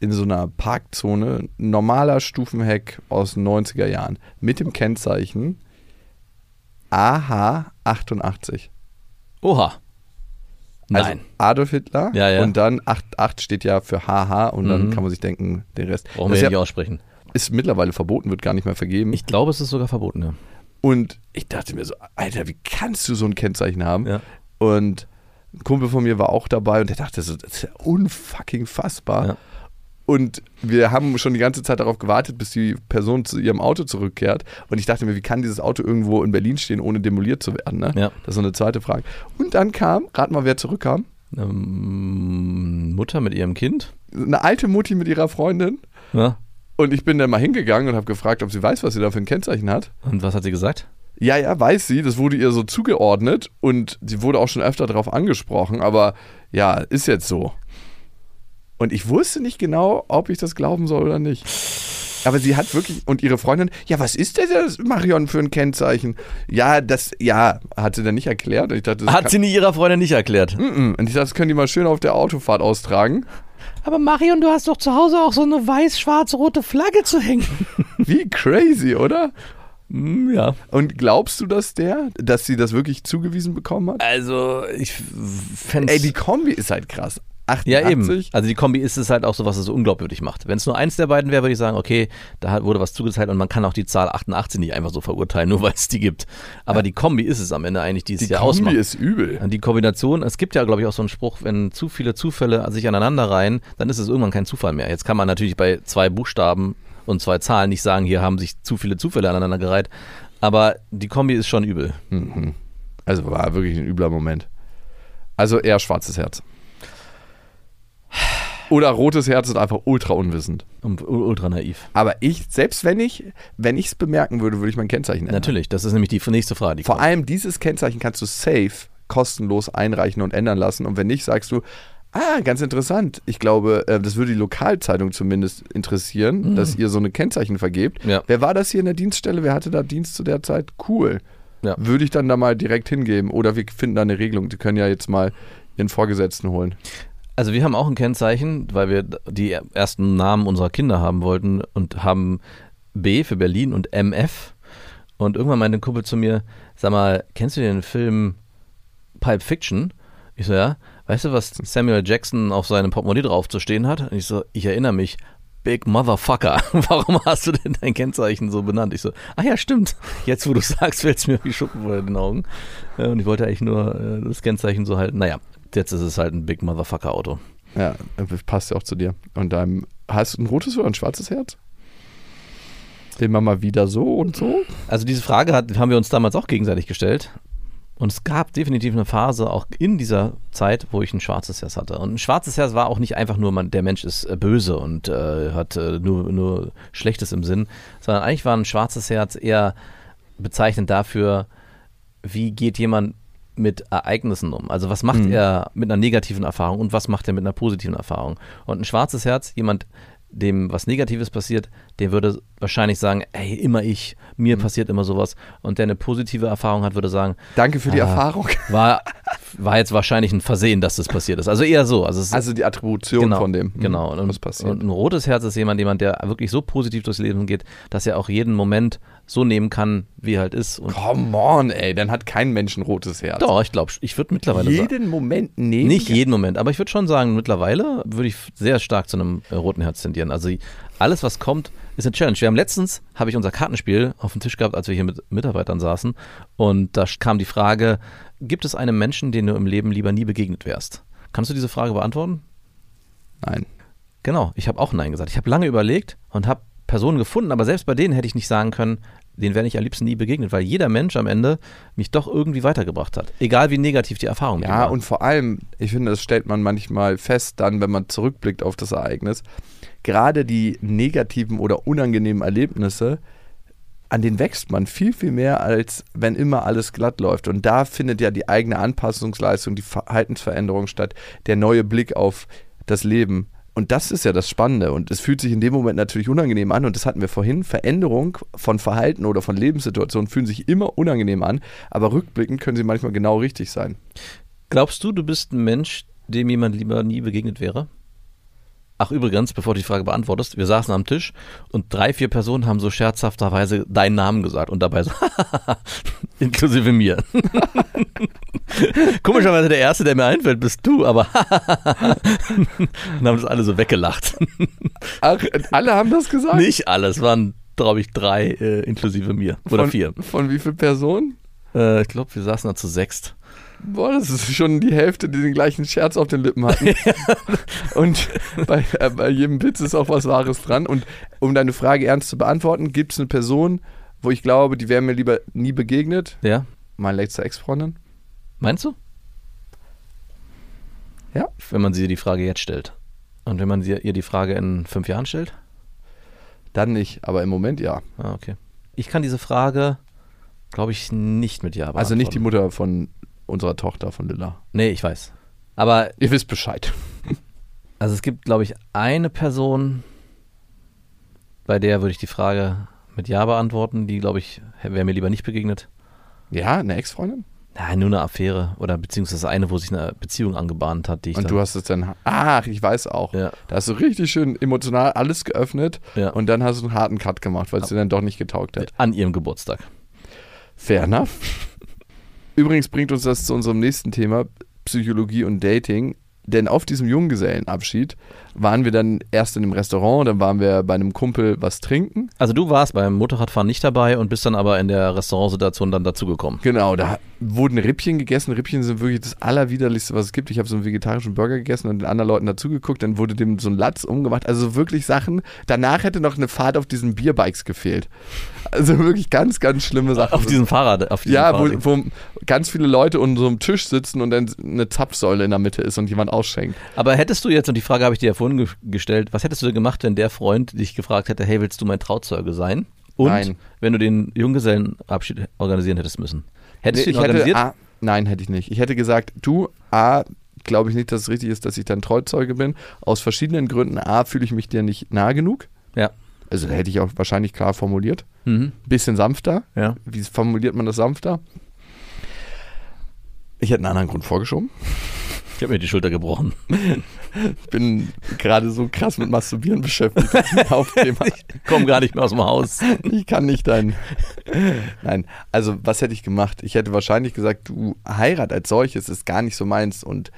in so einer Parkzone, normaler Stufenheck aus den 90er Jahren, mit dem Kennzeichen AH88. Oha. Also Nein. Adolf Hitler Ja, ja. und dann 88 steht ja für HH und dann Mhm. kann man sich denken, den Rest. Brauchen das wir ja, nicht aussprechen. ist mittlerweile verboten, wird gar nicht mehr vergeben. Ich glaube, es ist sogar verboten, ja. Und ich dachte mir so, Alter, wie kannst du so ein Kennzeichen haben? Ja. Und ein Kumpel von mir war auch dabei und der dachte so, das ist ja unfucking fassbar. Ja. Und wir haben schon die ganze Zeit darauf gewartet, bis die Person zu ihrem Auto zurückkehrt. Und ich dachte mir, wie kann dieses Auto irgendwo in Berlin stehen, ohne demoliert zu werden? Ne? Ja. Das ist so eine zweite Frage. Und dann kam, rat mal, wer zurückkam? Ähm, Mutter mit ihrem Kind. Eine alte Mutti mit ihrer Freundin. Ja. Und ich bin dann mal hingegangen und habe gefragt, ob sie weiß, was sie da für ein Kennzeichen hat. Und was hat sie gesagt? Ja, ja, weiß sie. Das wurde ihr so zugeordnet und sie wurde auch schon öfter darauf angesprochen, aber ja, ist jetzt so. Und ich wusste nicht genau, ob ich das glauben soll oder nicht. Aber sie hat wirklich, und ihre Freundin, ja, was ist denn das, Marion, für ein Kennzeichen? Ja, das, ja, hat sie dann nicht erklärt. Und ich dachte, Hat sie nie ihrer Freundin nicht erklärt. Mm-mm. Und ich dachte, das können die mal schön auf der Autofahrt austragen. Aber Marion, du hast doch zu Hause auch so eine weiß-schwarz-rote Flagge zu hängen. Wie crazy, oder? Hm, ja. Und glaubst du, dass der, dass sie das wirklich zugewiesen bekommen hat? Also, ich fände Ey, die Kombi ist halt krass. 88. Ja, eben. Also die Kombi ist es halt auch so, was es so unglaubwürdig macht. Wenn es nur eins der beiden wäre, würde ich sagen, okay, da wurde was zugeteilt und man kann auch die Zahl 88 nicht einfach so verurteilen, nur weil es die gibt. Aber die Kombi ist es am Ende eigentlich, die es Die ja Kombi ausmacht. ist übel. Die Kombination, es gibt ja, glaube ich, auch so einen Spruch, wenn zu viele Zufälle sich aneinander reihen, dann ist es irgendwann kein Zufall mehr. Jetzt kann man natürlich bei zwei Buchstaben und zwei Zahlen nicht sagen, hier haben sich zu viele Zufälle aneinander gereiht. Aber die Kombi ist schon übel. Mhm. Also war wirklich ein übler Moment. Also eher schwarzes Herz. Oder rotes Herz ist einfach ultra unwissend. Und ultra naiv. Aber ich, selbst wenn ich, wenn ich es bemerken würde, würde ich mein Kennzeichen ändern. Natürlich, das ist nämlich die nächste Frage. Die Vor kommt. allem dieses Kennzeichen kannst du safe kostenlos einreichen und ändern lassen. Und wenn nicht, sagst du, ah, ganz interessant. Ich glaube, äh, das würde die Lokalzeitung zumindest interessieren, dass ihr so eine Kennzeichen vergebt. Ja. Wer war das hier in der Dienststelle? Wer hatte da Dienst zu der Zeit? Cool. Ja. Würde ich dann da mal direkt hingeben. Oder wir finden da eine Regelung. Die können ja jetzt mal ihren Vorgesetzten holen. Also wir haben auch ein Kennzeichen, weil wir die ersten Namen unserer Kinder haben wollten und haben B für Berlin und MF. Und irgendwann meinte ein Kumpel zu mir, sag mal, kennst du den Film Pulp Fiction? Ich so, ja. Weißt du, was Samuel Jackson auf seinem Portemonnaie drauf zu stehen hat? Und ich so, ich erinnere mich. Big Motherfucker. Warum hast du denn dein Kennzeichen so benannt? Ich so, ach ja, stimmt. Jetzt, wo du sagst, fällt es mir wie Schuppen vor den Augen. Äh, Und ich wollte eigentlich nur äh, das Kennzeichen so halten. Naja, jetzt ist es halt ein Big Motherfucker Auto. Ja, passt ja auch zu dir. Und deinem, hast du ein rotes oder ein schwarzes Herz? Den wir mal wieder so und so? Also diese Frage hat, haben wir uns damals auch gegenseitig gestellt. Und es gab definitiv eine Phase auch in dieser Zeit, wo ich ein schwarzes Herz hatte. Und ein schwarzes Herz war auch nicht einfach nur, man, der Mensch ist äh, böse und äh, hat äh, nur, nur Schlechtes im Sinn, sondern eigentlich war ein schwarzes Herz eher bezeichnend dafür, wie geht jemand mit Ereignissen um? Also was macht er mit einer negativen Erfahrung und was macht er mit einer positiven Erfahrung? Und ein schwarzes Herz, jemand, dem was Negatives passiert, der würde wahrscheinlich sagen, ey, immer ich, mir passiert immer sowas. Und der eine positive Erfahrung hat, würde sagen, Danke für die Ah. Erfahrung. war, war jetzt wahrscheinlich ein Versehen, dass das passiert ist. Also eher so. Also, Also die Attribution von dem, hm, Genau. Und, was passiert. und ein rotes Herz ist jemand, jemand, der wirklich so positiv durchs Leben geht, dass er auch jeden Moment so nehmen kann, wie er halt ist. Und Come on, ey, dann hat kein Mensch ein rotes Herz. doch, ich glaube, ich würde mittlerweile sagen. Jeden Moment nehmen. Nicht jeden Moment, aber ich würde schon sagen, mittlerweile würde ich sehr stark zu einem äh, roten Herz tendieren. Also alles, was kommt, ist eine Challenge. Wir haben letztens, habe ich unser Kartenspiel auf dem Tisch gehabt, als wir hier mit Mitarbeitern saßen. Und da kam die Frage, gibt es einen Menschen, den du im Leben lieber nie begegnet wärst? Kannst du diese Frage beantworten? Nein. Genau, ich habe auch Nein gesagt. Ich habe lange überlegt und habe Personen gefunden, aber selbst bei denen hätte ich nicht sagen können, denen wäre ich am liebsten nie begegnet, weil jeder Mensch am Ende mich doch irgendwie weitergebracht hat. Egal wie negativ die Erfahrung Ja, war. und vor allem, ich finde, das stellt man manchmal fest, dann, wenn man zurückblickt auf das Ereignis, gerade die negativen oder unangenehmen Erlebnisse, an denen wächst man viel, viel mehr, als wenn immer alles glatt läuft. Und da findet ja die eigene Anpassungsleistung, die Verhaltensveränderung statt, der neue Blick auf das Leben. Und das ist ja das Spannende. Und es fühlt sich in dem Moment natürlich unangenehm an. Und das hatten wir vorhin. Veränderung von Verhalten oder von Lebenssituationen fühlen sich immer unangenehm an. Aber rückblickend können sie manchmal genau richtig sein. Glaubst du, du bist ein Mensch, dem jemand lieber nie begegnet wäre? Ach, übrigens, bevor du die Frage beantwortest, wir saßen am Tisch und drei, vier Personen haben so scherzhafterweise deinen Namen gesagt und dabei so, inklusive mir. Komischerweise der Erste, der mir einfällt, bist du, aber und haben das alle so weggelacht. Ach, alle haben das gesagt? Nicht alle, es waren, glaube ich, drei äh, inklusive mir. Oder von, vier. Von wie vielen Personen? Äh, ich glaube, wir saßen da zu sechst. Boah, das ist schon die Hälfte, die den gleichen Scherz auf den Lippen hatten. und bei, äh, bei jedem Witz ist auch was Wahres dran. Und um deine Frage ernst zu beantworten, gibt es eine Person, wo ich glaube, die wäre mir lieber nie begegnet? Ja, Meine letzte Ex-Freundin? meinst du? Ja. Wenn man sie die Frage jetzt stellt. Und wenn man sie, ihr die Frage in fünf Jahren stellt? Dann nicht, aber im Moment ja. Ah, okay. Ich kann diese Frage, glaube ich, nicht mit Ja beantworten. Also nicht die Mutter von unserer Tochter, von Lilla. Nee, ich weiß. Aber Ihr wisst Bescheid. also es gibt, glaube ich, eine Person, bei der würde ich die Frage mit Ja beantworten, die, glaube ich, wäre mir lieber nicht begegnet. Ja, eine Ex-Freundin? Nein, nur eine Affäre oder beziehungsweise eine, wo sich eine Beziehung angebahnt hat, die ich Und du hast es dann. Ach, ich weiß auch. Ja. Da hast du richtig schön emotional alles geöffnet Ja. und dann hast du einen harten Cut gemacht, weil es dir dann doch nicht getaugt hat. an ihrem Geburtstag. Fair enough. Übrigens bringt uns das zu unserem nächsten Thema, Psychologie und Dating. Denn auf diesem Junggesellenabschied waren wir dann erst in einem Restaurant, dann waren wir bei einem Kumpel was trinken. Also du warst beim Motorradfahren nicht dabei und bist dann aber in der Restaurantsituation dann dazugekommen. Genau, da wurden Rippchen gegessen. Rippchen sind wirklich das Allerwiderlichste, was es gibt. Ich habe so einen vegetarischen Burger gegessen und den anderen Leuten dazugeguckt. Dann wurde dem so ein Latz umgemacht. Also wirklich Sachen. Danach hätte noch eine Fahrt auf diesen Bierbikes gefehlt. Also wirklich ganz, ganz schlimme Sachen. Auf diesem Fahrrad, auf diesem Ja, Fahrrad. wo, wo ganz viele Leute unter so einem Tisch sitzen und dann eine Zapfsäule in der Mitte ist und jemand ausschenkt. Aber hättest du jetzt, und die Frage habe ich dir ja vorhin ge gestellt, was hättest du denn gemacht, wenn der Freund dich gefragt hätte, hey, willst du mein Trauzeuge sein? Und Nein. wenn du den Junggesellenabschied organisieren hättest müssen. Hättest Nee, du ihn organisiert? A, nein, hätte ich nicht. Ich hätte gesagt, du, A, glaube ich nicht, dass es richtig ist, dass ich dein Treuzeuge bin. Aus verschiedenen Gründen. A, fühle ich mich dir nicht nah genug. ja. Also hätte ich auch wahrscheinlich klar formuliert. Mhm. Bisschen sanfter. Ja. Wie formuliert man das sanfter? Ich hätte einen anderen Grund vorgeschoben. Ich habe mir die Schulter gebrochen. Ich bin gerade so krass mit Masturbieren beschäftigt. Das ist ein Hauptthema. Komm gar nicht mehr aus dem Haus. Ich kann nicht dein. Nein, also was hätte ich gemacht? Ich hätte wahrscheinlich gesagt, du Heirat als solches ist gar nicht so meins und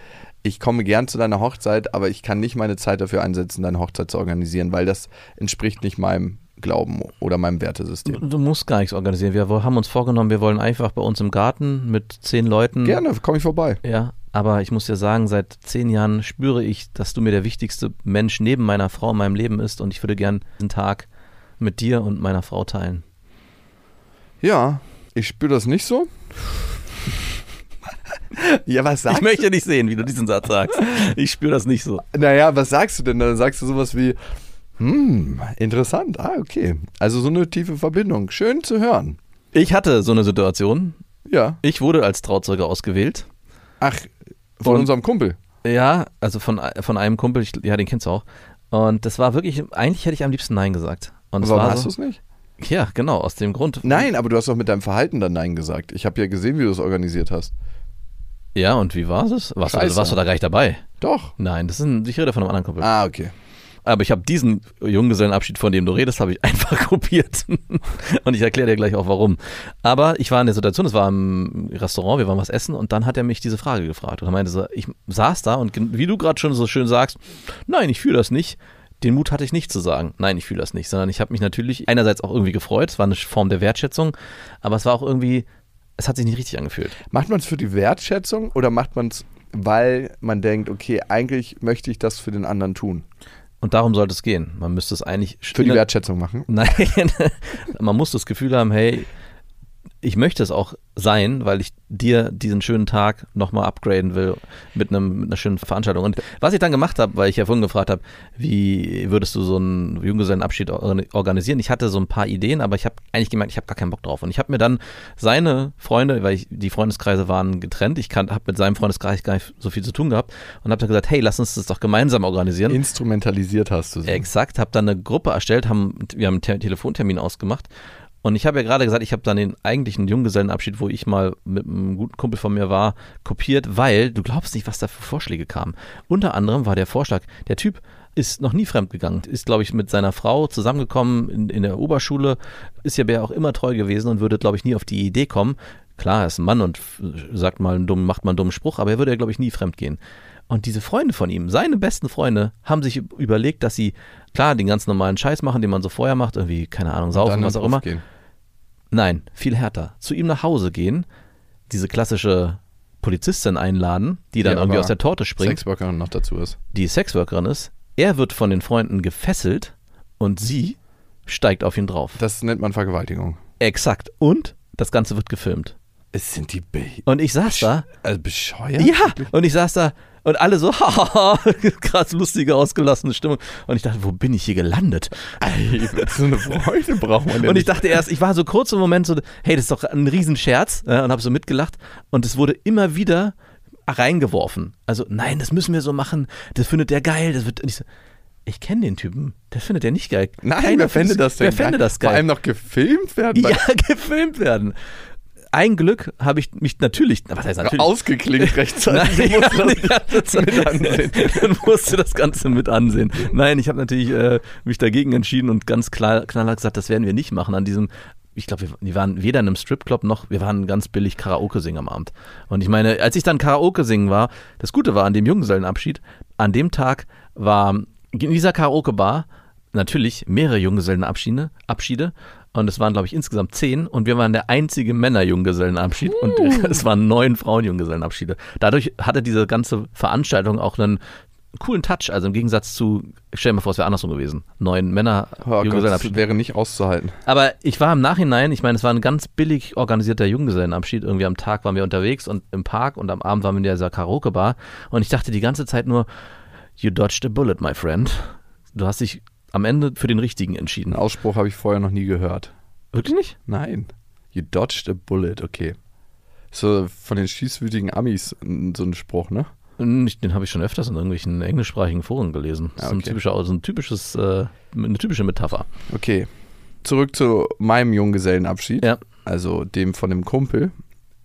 ich komme gern zu deiner Hochzeit, aber ich kann nicht meine Zeit dafür einsetzen, deine Hochzeit zu organisieren, weil das entspricht nicht meinem Glauben oder meinem Wertesystem. Du musst gar nichts organisieren. Wir haben uns vorgenommen, wir wollen einfach bei uns im Garten mit zehn Leuten. Gerne, komme ich vorbei. Ja, aber ich muss dir sagen, seit zehn Jahren spüre ich, dass du mir der wichtigste Mensch neben meiner Frau in meinem Leben ist und ich würde gern diesen Tag mit dir und meiner Frau teilen. Ja, ich spüre das nicht so. ja, was sagst Ich möchte nicht sehen, wie du diesen Satz sagst. Ich spüre das nicht so. du? Naja, was sagst du denn? Dann sagst du sowas wie, hm, interessant. Ah, okay. Also so eine tiefe Verbindung. Schön zu hören. Ich hatte so eine Situation. Ja. Ich wurde als Trauzeuge ausgewählt. Ach, von Und- unserem Kumpel. Ja, also von, von einem Kumpel, ich, ja, den kennst du auch. Und das war wirklich, eigentlich hätte ich am liebsten Nein gesagt. Und Warum war hast so, du es nicht? Ja, genau, aus dem Grund. Nein, aber du hast doch mit deinem Verhalten dann Nein gesagt. Ich habe ja gesehen, wie du es organisiert hast. Ja, und wie war es? Warst, warst du da gar nicht dabei? Doch. Nein, das ist ein, ich rede von einem anderen Kumpel. Ah, okay. Aber ich habe diesen Junggesellenabschied, von dem du redest, habe ich einfach kopiert. und ich erkläre dir gleich auch warum. Aber ich war in der Situation, es war im Restaurant, wir waren was essen und dann hat er mich diese Frage gefragt. Und er meinte so, ich saß da und wie du gerade schon so schön sagst, nein, ich fühle das nicht. Den Mut hatte ich nicht zu sagen, nein, ich fühle das nicht, sondern ich habe mich natürlich einerseits auch irgendwie gefreut, es war eine Form der Wertschätzung, aber es war auch irgendwie, es hat sich nicht richtig angefühlt. Macht man es für die Wertschätzung oder macht man es, weil man denkt, okay, eigentlich möchte ich das für den anderen tun? Und darum sollte es gehen. Man müsste es eigentlich Für die Wertschätzung machen? Nein, man muss das Gefühl haben, hey, ich möchte es auch sein, weil ich dir diesen schönen Tag nochmal upgraden will mit, einem, mit einer schönen Veranstaltung. Und was ich dann gemacht habe, weil ich ja vorhin gefragt habe, wie würdest du so einen Junggesellenabschied organisieren? Ich hatte so ein paar Ideen, aber ich habe eigentlich gemerkt, ich habe gar keinen Bock drauf. Und ich habe mir dann seine Freunde, weil ich, die Freundeskreise waren getrennt, ich habe mit seinem Freundeskreis gar nicht so viel zu tun gehabt und habe dann gesagt, hey, lass uns das doch gemeinsam organisieren. Instrumentalisiert hast du sie. Exakt, habe dann eine Gruppe erstellt, haben, wir haben einen Telefontermin ausgemacht und ich habe ja gerade gesagt, ich habe dann den eigentlichen Junggesellenabschied, wo ich mal mit einem guten Kumpel von mir war, kopiert, weil du glaubst nicht, was da für Vorschläge kamen. Unter anderem war der Vorschlag, der Typ ist noch nie fremdgegangen, ist, glaube ich, mit seiner Frau zusammengekommen in, in der Oberschule, ist ja auch immer treu gewesen und würde, glaube ich, nie auf die Idee kommen. Klar, er ist ein Mann und sagt mal einen dummen, macht mal einen dummen Spruch, aber er würde ja, glaube ich, nie fremdgehen. Und diese Freunde von ihm, seine besten Freunde, haben sich überlegt, dass sie, klar, den ganz normalen Scheiß machen, den man so vorher macht, irgendwie, keine Ahnung, saufen, was auch immer. Gehen. Nein, viel härter. Zu ihm nach Hause gehen, diese klassische Polizistin einladen, die dann ja, irgendwie aus der Torte springt. Sexworkerin noch dazu ist. Die Sexworkerin ist. Er wird von den Freunden gefesselt und sie steigt auf ihn drauf. Das nennt man Vergewaltigung. Exakt. Und das Ganze wird gefilmt. Es sind die Be Und ich saß da. Also bescheuert? Ja, und ich saß da und alle so, haha, krass lustige, ausgelassene Stimmung. Und ich dachte, wo bin ich hier gelandet? Ey, so eine Freude braucht man ja Und ich dachte erst, ich war so kurz im Moment so, hey, das ist doch ein Riesenscherz. Ja, und habe so mitgelacht. Und es wurde immer wieder reingeworfen. Also, nein, das müssen wir so machen. Das findet der geil. Das wird. Ich, ich kenne den Typen. Das findet er nicht geil. Nein, Keiner wer fände das denn? Wer fände das geil? Vor allem noch gefilmt werden. Ja, gefilmt werden ein Glück habe ich mich natürlich, was heißt natürlich? Ausgeklinkt rechtzeitig. Nein, du musst das mit ansehen. Dann musst du das Ganze mit ansehen. Nein, ich habe natürlich äh, mich dagegen entschieden und ganz klar, knallhart gesagt, das werden wir nicht machen an diesem ich glaube, wir, wir, waren weder in einem Stripclub noch, wir waren ganz billig Karaoke singen am Abend. Und ich meine, als ich dann Karaoke singen war, das Gute war an dem Junggesellenabschied, an dem Tag war in dieser Karaoke-Bar natürlich mehrere Junggesellenabschiede Abschiede, und es waren, glaube ich, insgesamt zehn. Und wir waren der einzige Männer-Junggesellenabschied. Uh. Und es waren neun Frauen-Junggesellenabschiede. Dadurch hatte diese ganze Veranstaltung auch einen coolen Touch. Also im Gegensatz zu, stell dir mal vor, es wäre andersrum gewesen. Neun Männer oh. Das wäre nicht auszuhalten. Aber ich war im Nachhinein, ich meine, es war ein ganz billig organisierter Junggesellenabschied. Irgendwie am Tag waren wir unterwegs und im Park und am Abend waren wir in dieser Karaoke-Bar. Und ich dachte die ganze Zeit nur, you dodged a bullet, my friend. Du hast dich am Ende für den richtigen entschieden. Den Ausspruch habe ich vorher noch nie gehört. Wirklich nicht? Nein. You dodged a bullet, okay. So von den schießwütigen Amis so ein Spruch, ne? Den habe ich schon öfters in irgendwelchen englischsprachigen Foren gelesen. Das ah, okay. ist ein typischer, also ein typisches, äh, eine typische Metapher. Okay. Zurück zu meinem Junggesellenabschied. Ja. Also dem von dem Kumpel.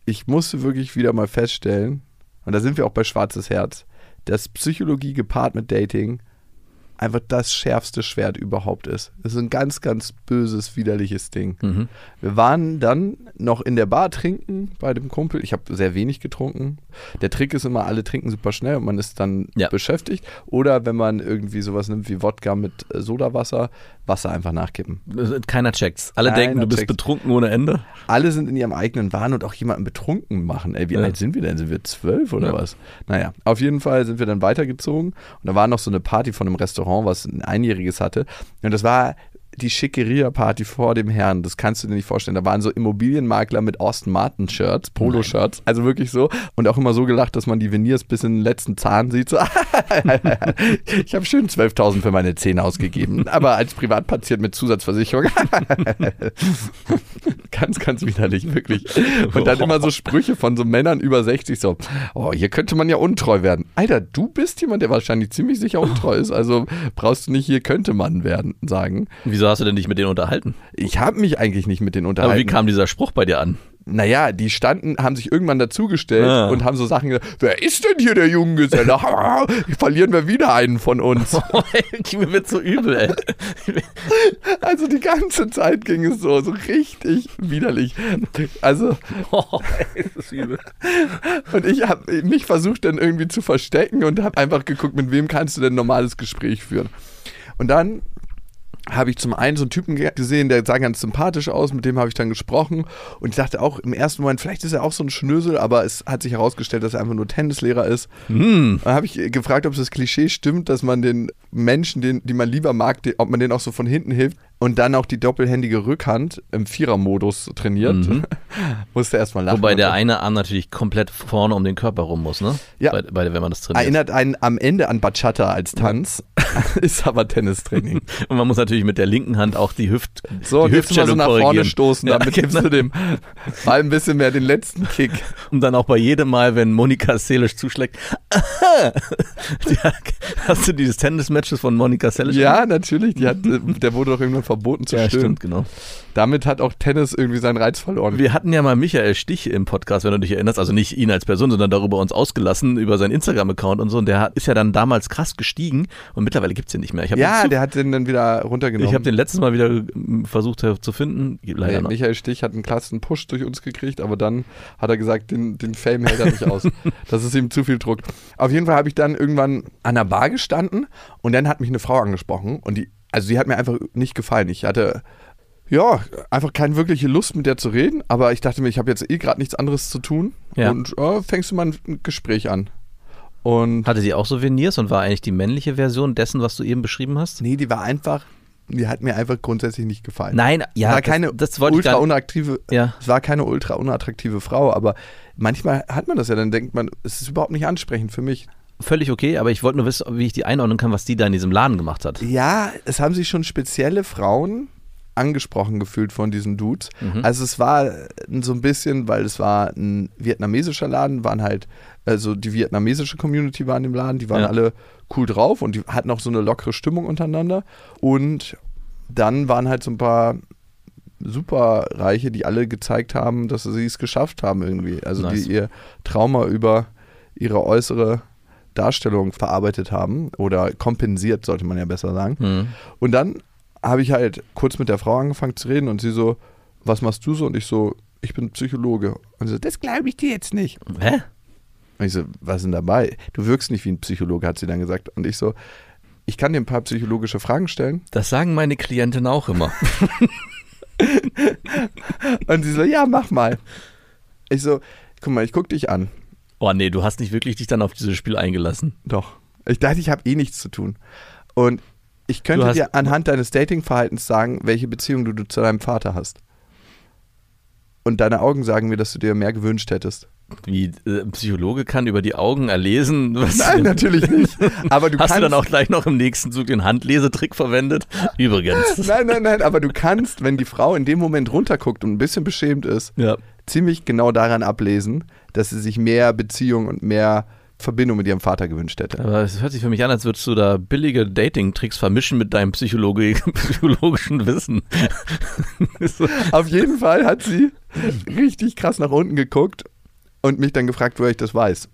Ich musste wirklich wieder mal feststellen, und da sind wir auch bei Schwarzes Herz, dass Psychologie gepaart mit Dating einfach das schärfste Schwert überhaupt ist. Das ist ein ganz, ganz böses, widerliches Ding. Mhm. Wir waren dann noch in der Bar trinken bei dem Kumpel. Ich habe sehr wenig getrunken. Der Trick ist immer, alle trinken super schnell und man ist dann ja. beschäftigt. Oder wenn man irgendwie sowas nimmt wie Wodka mit äh, Sodawasser, Wasser einfach nachkippen. Keiner checkt's. Alle Keiner denken, du bist betrunken ohne Ende. Alle sind in ihrem eigenen Wahn und auch jemanden betrunken machen. Ey, wie ja. alt sind wir denn? Sind wir zwölf oder ja. was? Naja, auf jeden Fall sind wir dann weitergezogen und da war noch so eine Party von einem Restaurant, was ein Einjähriges hatte. Und das war die Schickeria-Party vor dem Herrn, das kannst du dir nicht vorstellen. Da waren so Immobilienmakler mit Austin Martin-Shirts, Poloshirts, also wirklich so. Und auch immer so gelacht, dass man die Veneers bis in den letzten Zahn sieht. So, ich habe schön 12.000 für meine Zähne ausgegeben, aber als Privatpatient mit Zusatzversicherung. ganz, ganz widerlich, wirklich. Und dann immer so Sprüche von so Männern über 60, so, oh, hier könnte man ja untreu werden. Alter, du bist jemand, der wahrscheinlich ziemlich sicher untreu ist, also brauchst du nicht hier könnte man werden sagen. Wieso hast du denn dich mit denen unterhalten? Ich habe mich eigentlich nicht mit denen unterhalten. Aber wie kam dieser Spruch bei dir an? naja, die standen, haben sich irgendwann dazugestellt Ah. und haben so Sachen gesagt, wer ist denn hier der Junggeselle? Verlieren wir wieder einen von uns. Mir wird so übel, ey. Also die ganze Zeit ging es so, so richtig widerlich. Also, Oh, ey, das ist übel. und ich habe mich versucht dann irgendwie zu verstecken und habe einfach geguckt, mit wem kannst du denn ein normales Gespräch führen. Und dann habe ich zum einen so einen Typen ge- gesehen, der sah ganz sympathisch aus, mit dem habe ich dann gesprochen und ich dachte auch im ersten Moment, vielleicht ist er auch so ein Schnösel, aber es hat sich herausgestellt, dass er einfach nur Tennislehrer ist. Hm. Dann habe ich gefragt, ob das Klischee stimmt, dass man den Menschen, den, die man lieber mag, die, ob man denen auch so von hinten hilft und dann auch die doppelhändige Rückhand im Vierermodus trainiert. Mhm. Musste erstmal lachen. Wobei der eine Arm natürlich komplett vorne um den Körper rum muss, ne? Ja. Bei, bei, wenn man das trainiert. Erinnert einen am Ende an Bachata als Tanz, ist aber Tennistraining. Und man muss natürlich mit der linken Hand auch die Hüft So, die jetzt mal so nach vorne korrigieren. stoßen, damit gibst genau. du dem Ball ein bisschen mehr den letzten Kick. Und dann auch bei jedem Mal, wenn Monika Seelisch zuschlägt. hast du dieses Tennis-Matches von Monika Seelisch? Ja, natürlich, die hat, der wurde doch irgendwann verboten zu ja stöhnen. stimmt, genau. Damit hat auch Tennis irgendwie seinen Reiz verloren. Wir hatten ja mal Michael Stich im Podcast, wenn du dich erinnerst, also nicht ihn als Person, sondern darüber uns ausgelassen, über seinen Instagram-Account und so. Und der hat, ist ja dann damals krass gestiegen und mittlerweile gibt's den nicht mehr. Ja, der hat den dann wieder runtergenommen. ich habe den letztes Mal wieder ähm, versucht äh, zu finden. Leider Nee, noch. Michael Stich hat einen klassen Push durch uns gekriegt, aber dann hat er gesagt, den, den Fame hält er nicht aus. Das ist ihm zu viel Druck. Auf jeden Fall habe ich dann irgendwann an der Bar gestanden und dann hat mich eine Frau angesprochen und die, also die hat mir einfach nicht gefallen. Ich hatte ja einfach keine wirkliche Lust mit der zu reden, aber ich dachte mir, ich habe jetzt eh gerade nichts anderes zu tun Ja. und äh, fängst du mal ein Gespräch an. Und Hatte sie auch Souvenirs und war eigentlich die männliche Version dessen, was du eben beschrieben hast? nee, die war einfach, die hat mir einfach grundsätzlich nicht gefallen. Nein, ja, war das- keine das, wollte ich ultra gar unattraktive, Ja. es war keine ultra unattraktive Frau, aber manchmal hat man das ja, dann denkt man, es ist überhaupt nicht ansprechend für mich. Völlig okay, aber ich wollte nur wissen, wie ich die einordnen kann, was die da in diesem Laden gemacht hat. Ja, es haben sich schon spezielle Frauen angesprochen gefühlt von diesen Dudes. Mhm. Also es war so ein bisschen, weil es war ein vietnamesischer Laden, waren halt, also die vietnamesische Community war in dem Laden, die waren Ja. alle cool drauf und die hatten auch so eine lockere Stimmung untereinander. Und dann waren halt so ein paar Superreiche, die alle gezeigt haben, dass sie es geschafft haben irgendwie. Also Nice. die ihr Trauma über ihre äußere Darstellung verarbeitet haben oder kompensiert, sollte man ja besser sagen. Hm. Und dann habe ich halt kurz mit der Frau angefangen zu reden und sie so, was machst du so? Und ich so, ich bin Psychologe. Und sie so, das glaube ich dir jetzt nicht. Hä? Und ich so, was ist denn dabei? Du wirkst nicht wie ein Psychologe, hat sie dann gesagt. Und ich so, ich kann dir ein paar psychologische Fragen stellen. Das sagen meine Klienten auch immer. Und sie so, ja, mach mal. Ich so, guck mal, ich guck dich an. Oh nee, du hast nicht wirklich dich dann auf dieses Spiel eingelassen. Doch. Ich dachte, ich habe eh nichts zu tun. Und ich könnte dir anhand deines Datingverhaltens sagen, welche Beziehung du, du zu deinem Vater hast. Und deine Augen sagen mir, dass du dir mehr gewünscht hättest. Wie äh, ein Psychologe kann über die Augen erlesen. Was Nein, natürlich nicht. Aber du Hast kannst. du dann auch gleich noch im nächsten Zug den Handlesetrick verwendet? Übrigens. Nein, nein, nein, aber du kannst, wenn die Frau in dem Moment runterguckt und ein bisschen beschämt ist, Ja. Ziemlich genau daran ablesen, dass sie sich mehr Beziehung und mehr Verbindung mit ihrem Vater gewünscht hätte. Aber es hört sich für mich an, als würdest du da billige Dating-Tricks vermischen mit deinem Psychologi psychologischen Wissen. Auf jeden Fall hat sie richtig krass nach unten geguckt und mich dann gefragt, woher ich das weiß.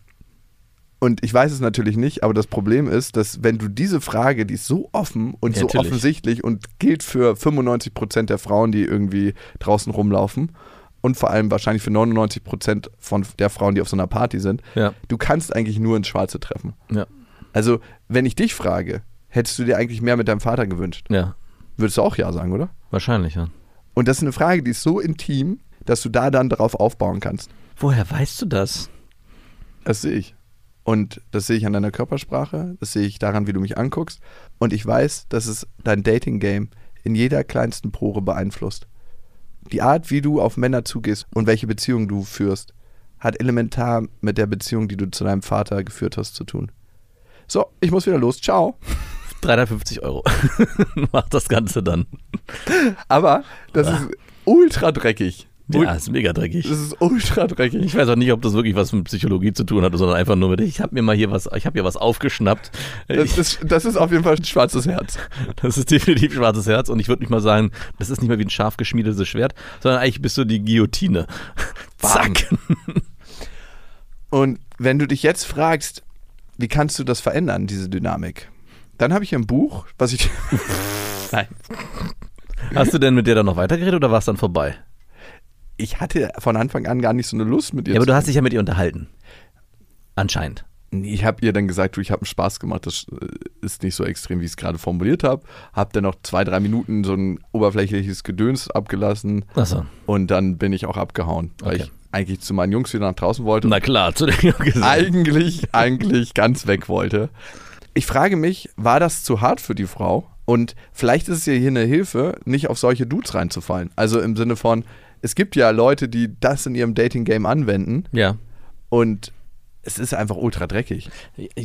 Und ich weiß es natürlich nicht, aber das Problem ist, dass wenn du diese Frage, die ist so offen und Ja, so natürlich. offensichtlich und gilt für 95 Prozent der Frauen, die irgendwie draußen rumlaufen und vor allem wahrscheinlich für 99 Prozent von der Frauen, die auf so einer Party sind, Ja. du kannst eigentlich nur ins Schwarze treffen. Ja. Also, wenn ich dich frage, hättest du dir eigentlich mehr mit deinem Vater gewünscht? Ja. Würdest du auch ja sagen, oder? Wahrscheinlich, ja. Und das ist eine Frage, die ist so intim, dass du da dann darauf aufbauen kannst. Woher weißt du das? Das sehe ich. Und das sehe ich an deiner Körpersprache, das sehe ich daran, wie du mich anguckst. Und ich weiß, dass es dein Dating-Game in jeder kleinsten Pore beeinflusst. Die Art, wie du auf Männer zugehst und welche Beziehung du führst, hat elementar mit der Beziehung, die du zu deinem Vater geführt hast, zu tun. So, ich muss wieder los. Ciao. 350 Euro. Mach das Ganze dann. Aber das ist ultra dreckig. Ja, ist mega dreckig. Das ist ultra dreckig. Ich weiß auch nicht, ob das wirklich was mit Psychologie zu tun hat, sondern einfach nur mit, ich habe mir mal hier was, ich habe hier was aufgeschnappt. Das ist, das ist auf jeden Fall ein schwarzes Herz. das ist definitiv schwarzes Herz und ich würde nicht mal sagen, das ist nicht mal wie ein scharf geschmiedetes Schwert, sondern eigentlich bist du die Guillotine. Zack. Und wenn du dich jetzt fragst, wie kannst du das verändern, diese Dynamik? Dann habe ich ein Buch, was ich. Nein. Hast du denn mit der dann noch weitergeredet oder war es dann vorbei? Ich hatte von Anfang an gar nicht so eine Lust mit ihr Ja, aber du hast dich ja mit ihr unterhalten. Anscheinend. Ich habe ihr dann gesagt, du, ich habe einen Spaß gemacht, das äh, ist nicht so extrem, wie ich es gerade formuliert habe. Hab dann noch zwei, drei Minuten so ein oberflächliches Gedöns abgelassen Achso. und dann bin ich auch abgehauen, weil Okay. ich eigentlich zu meinen Jungs wieder nach draußen wollte. Na klar, zu der Gesellschaft. eigentlich, eigentlich ganz weg wollte. Ich frage mich, war das zu hart für die Frau? Und vielleicht ist es ja hier eine Hilfe, nicht auf solche Dudes reinzufallen. Also im Sinne von, es gibt ja Leute, die das in ihrem Dating-Game anwenden Ja. und es ist einfach ultra dreckig.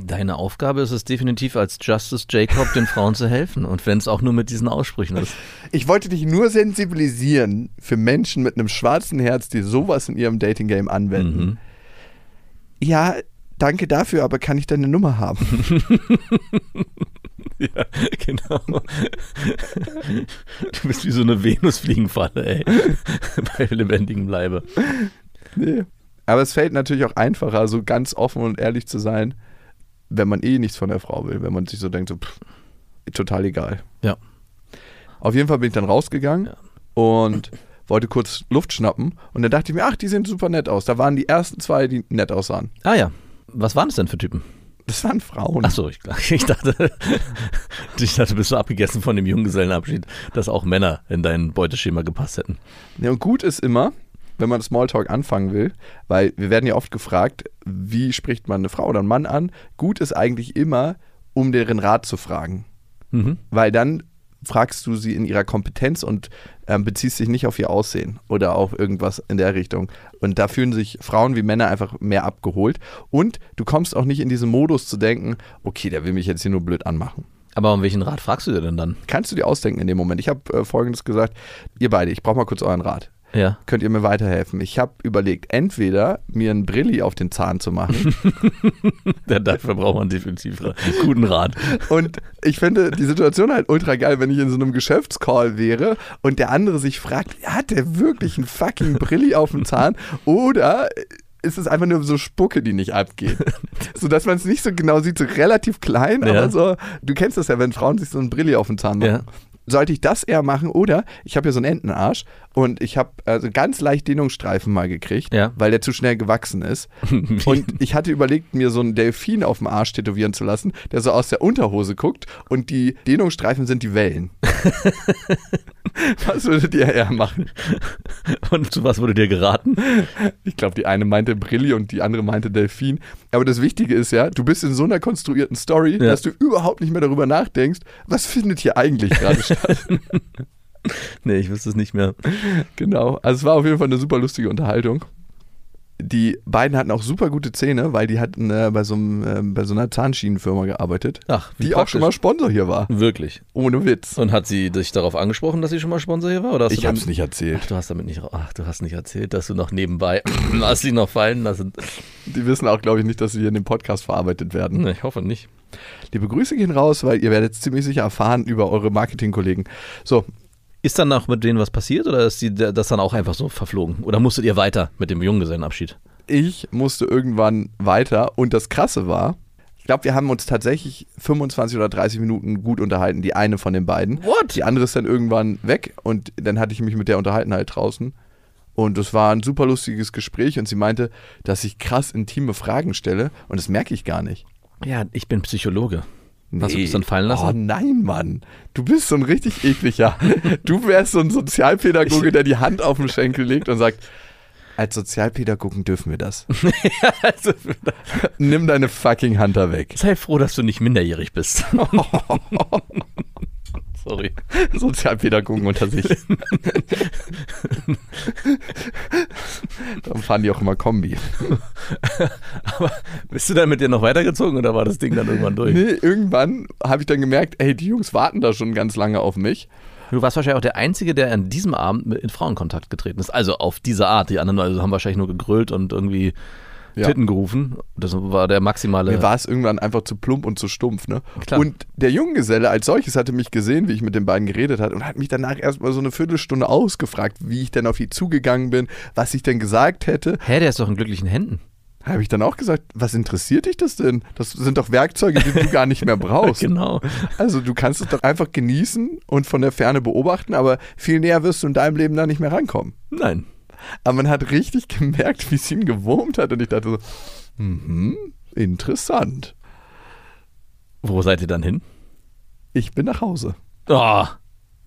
Deine Aufgabe ist es definitiv als Justice Jacob den Frauen zu helfen und wenn es auch nur mit diesen Aussprüchen ist. Ich wollte dich nur sensibilisieren für Menschen mit einem schwarzen Herz, die sowas in ihrem Dating-Game anwenden. Mhm. Ja, danke dafür, aber kann ich deine Nummer haben? Ja, genau. Du bist wie so eine Venusfliegenfalle, ey. Bei lebendigem Leibe. Nee. Aber es fällt natürlich auch einfacher, so ganz offen und ehrlich zu sein, wenn man eh nichts von der Frau will. Wenn man sich so denkt, so, pff, total egal. Ja. Auf jeden Fall bin ich dann rausgegangen Ja. und wollte kurz Luft schnappen. Und dann dachte ich mir, ach, die sehen super nett aus. Da waren die ersten zwei, die nett aussahen. Ah ja. Was waren es denn für Typen? Das waren Frauen. Achso, ich, ich dachte, ich dachte, bist du abgegessen von dem Junggesellenabschied, dass auch Männer in dein Beuteschema gepasst hätten. Ja, und gut ist immer, wenn man Smalltalk anfangen will, weil wir werden ja oft gefragt, wie spricht man eine Frau oder einen Mann an? Gut ist eigentlich immer, um deren Rat zu fragen. Mhm. Weil dann fragst du sie in ihrer Kompetenz und ähm, beziehst dich nicht auf ihr Aussehen oder auf irgendwas in der Richtung. Und da fühlen sich Frauen wie Männer einfach mehr abgeholt. Und du kommst auch nicht in diesen Modus zu denken, okay, der will mich jetzt hier nur blöd anmachen. Aber um welchen Rat fragst du dir denn dann? Kannst du dir ausdenken in dem Moment? Ich habe äh, Folgendes gesagt, ihr beide, ich brauche mal kurz euren Rat. Ja. Könnt ihr mir weiterhelfen? Ich habe überlegt, entweder mir einen Brilli auf den Zahn zu machen ja. Dafür braucht man definitiv einen guten Rat. Und ich finde die Situation halt ultra geil, wenn ich in so einem Geschäftscall wäre und der andere sich fragt, hat der wirklich einen fucking Brilli auf dem Zahn oder ist es einfach nur so Spucke, die nicht abgeht? so dass man es nicht so genau sieht, so relativ klein, Ja. aber so, du kennst das ja, wenn Frauen sich so einen Brilli auf den Zahn machen. Ja. Sollte ich das eher machen oder ich habe ja so einen Entenarsch und ich habe also ganz leicht Dehnungsstreifen mal gekriegt, Ja. weil der zu schnell gewachsen ist. Und ich hatte überlegt, mir so einen Delfin auf dem Arsch tätowieren zu lassen, der so aus der Unterhose guckt und die Dehnungsstreifen sind die Wellen. Was würdet ihr eher machen? Und zu was wurde dir geraten? Ich glaube, die eine meinte Brilli und die andere meinte Delfin. Aber das Wichtige ist ja, du bist in so einer konstruierten Story, Ja. dass du überhaupt nicht mehr darüber nachdenkst, was findet hier eigentlich gerade statt. Nee, ich wüsste es nicht mehr. Genau. Also es war auf jeden Fall eine super lustige Unterhaltung. Die beiden hatten auch super gute Zähne, weil die hatten äh, bei, so einem, äh, bei so einer Zahnschienenfirma gearbeitet, Ach, die auch schon mal. Sponsor hier war. Wirklich. Ohne Witz. Und hat sie dich darauf angesprochen, dass sie schon mal Sponsor hier war? Oder Ich hab's nicht erzählt. Ach, du hast damit nicht, ach, du hast nicht erzählt, dass du noch nebenbei hast sie noch fallen lassen. Die wissen auch, glaube ich, nicht, dass sie hier in dem Podcast verarbeitet werden. Nee, ich hoffe nicht. Liebe Grüße gehen raus, weil ihr werdet ziemlich sicher erfahren über eure Marketingkollegen. So, Ist dann noch mit denen was passiert oder ist die, das dann auch einfach so verflogen? Oder musstet ihr weiter mit dem Junggesellenabschied? ich musste irgendwann weiter und das Krasse war, ich glaube, wir haben uns tatsächlich 25 oder 30 Minuten gut unterhalten, die eine von den beiden. What? Die andere ist dann irgendwann weg und dann hatte ich mich mit der unterhalten halt draußen. Und es war ein super lustiges Gespräch und sie meinte, dass ich krass intime Fragen stelle und das merke ich gar nicht. Ja, ich bin Psychologe. Hast du das dann fallen Oh lassen? nein, Mann. Du bist so ein richtig ekliger. Du wärst so ein Sozialpädagoge, der die Hand auf den Schenkel legt und sagt, als Sozialpädagogen dürfen wir das. Also, Nimm deine fucking Hand da weg. sei froh, dass du nicht minderjährig bist. Sorry. Sozialpädagogen unter sich. Dann fahren die auch immer Kombi. Aber bist du dann mit dir noch weitergezogen oder war das Ding dann irgendwann durch? Nee, irgendwann habe ich dann gemerkt, ey, die Jungs warten da schon ganz lange auf mich. Du warst wahrscheinlich auch der Einzige, der an diesem Abend in Frauenkontakt getreten ist. Also auf diese Art. Die anderen also haben wahrscheinlich nur gegrölt und irgendwie Ja. Titten gerufen. Das war der maximale. Mir war es irgendwann einfach zu plump und zu stumpf, ne? Klar. Und der Junggeselle als solches hatte mich gesehen, wie ich mit den beiden geredet hat und hat mich danach erstmal so eine Viertelstunde ausgefragt, wie ich denn auf die zugegangen bin, was ich denn gesagt hätte. Hä, der ist doch in glücklichen Händen. Habe ich dann auch gesagt, was interessiert dich das denn? Das sind doch Werkzeuge, die du gar nicht mehr brauchst. Genau. Also du kannst es doch einfach genießen und von der Ferne beobachten, aber viel näher wirst du in deinem Leben da nicht mehr rankommen. Nein. Aber man hat richtig gemerkt, wie es ihn gewurmt hat und ich dachte so, mhm, interessant. Wo seid ihr dann hin? Ich bin nach Hause. Oh,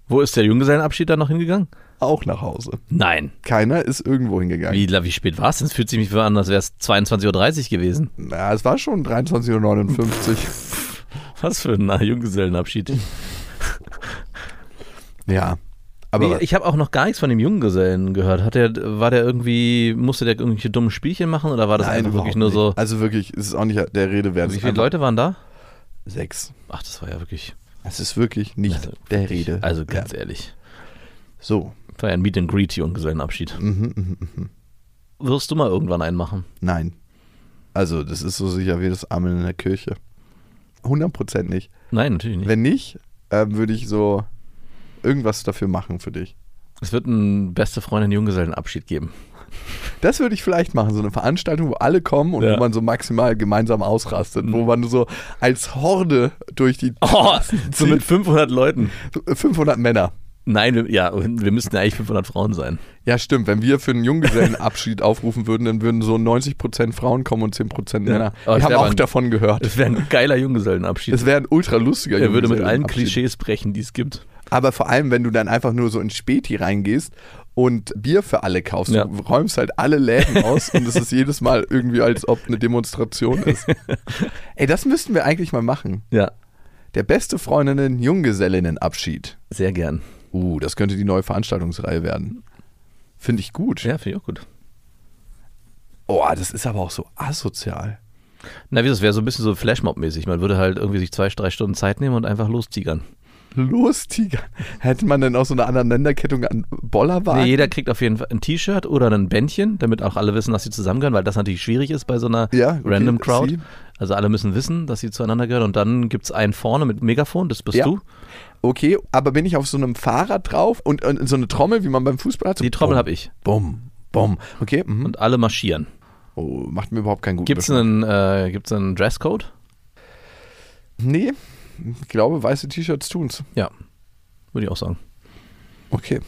wo ist der Junggesellenabschied dann noch hingegangen? Auch nach Hause. Nein. Keiner ist irgendwo hingegangen. Wie, wie spät war es denn? Es fühlt sich mich an, als wäre es 22.30 Uhr gewesen. Na, es war schon 23.59 Uhr. Was für ein Junggesellenabschied. ja. Aber Nee, ich habe auch noch gar nichts von dem Junggesellen gehört. Hat der, war der irgendwie, musste der irgendwelche dummen Spielchen machen oder war das nein, einfach wirklich nur nicht. so? Also wirklich, es ist auch nicht der Rede wert. Wie viele Leute waren da? Sechs. Ach, das war ja wirklich. Es ist wirklich nicht Also, der Rede. Also ganz ja. ehrlich. So. War ja ein Meet and Greet Junggesellenabschied. Mhm, mhm, mhm. Wirst du mal irgendwann einen machen? Nein. Also, das ist so sicher wie das Amen in der Kirche. 100% nicht. Nein, natürlich nicht. Wenn nicht, ähm, würde ich so irgendwas dafür machen für dich. Es wird einen beste Freundin Junggesellenabschied geben. Das würde ich vielleicht machen, so eine Veranstaltung, wo alle kommen und Ja. wo man so maximal gemeinsam ausrastet, wo man so als Horde durch die Oh, so mit 500 Leuten. 500 Männer. Nein, wir, ja, wir müssten ja eigentlich 500 Frauen sein. Ja, stimmt. Wenn wir für einen Junggesellenabschied aufrufen würden, dann würden so 90% Frauen kommen und 10% Ja. Männer. Aber Wir haben auch ein- davon gehört. Es wäre ein geiler Junggesellenabschied. Es wäre ein ultra lustiger er würde mit allen. Klischees brechen, die es gibt. Aber vor allem, wenn du dann einfach nur so in Späti reingehst und Bier für alle kaufst. Ja. Du räumst halt alle Läden aus und es ist jedes Mal irgendwie, als ob eine Demonstration ist. Ey, das müssten wir eigentlich mal machen. Ja, Der beste Freundinnen Junggesellinnenabschied. sehr gern. Uh, das könnte die neue Veranstaltungsreihe werden. Finde ich gut. Ja, finde ich auch gut. Oh, das ist aber auch so asozial. Na, wie das wäre so ein bisschen so Flashmob-mäßig. Man würde halt irgendwie sich zwei, drei Stunden Zeit nehmen und einfach lostigern. Los, Tiger. Hätte man denn auch so eine Aneinanderkettung an Bollerwagen? Nee, jeder kriegt auf jeden Fall ein T-Shirt oder ein Bändchen, damit auch alle wissen, dass sie zusammengehören, weil das natürlich schwierig ist bei so einer Ja, okay, Random Crowd. sie. Also alle müssen wissen, dass sie zueinander gehören und dann gibt es einen vorne mit Megafon, das bist Ja. du. Okay, aber bin ich auf so einem Fahrrad drauf und, und so eine Trommel, wie man beim Fußball hat? So Die Trommel habe ich. Bumm, bumm. Okay, mhm. Und alle marschieren. oh, macht mir überhaupt keinen guten Gibt es Geschmack. einen, äh, gibt's einen Dresscode? Nee, ich glaube, weiße T-Shirts tun's. Ja, würde ich auch sagen. Okay.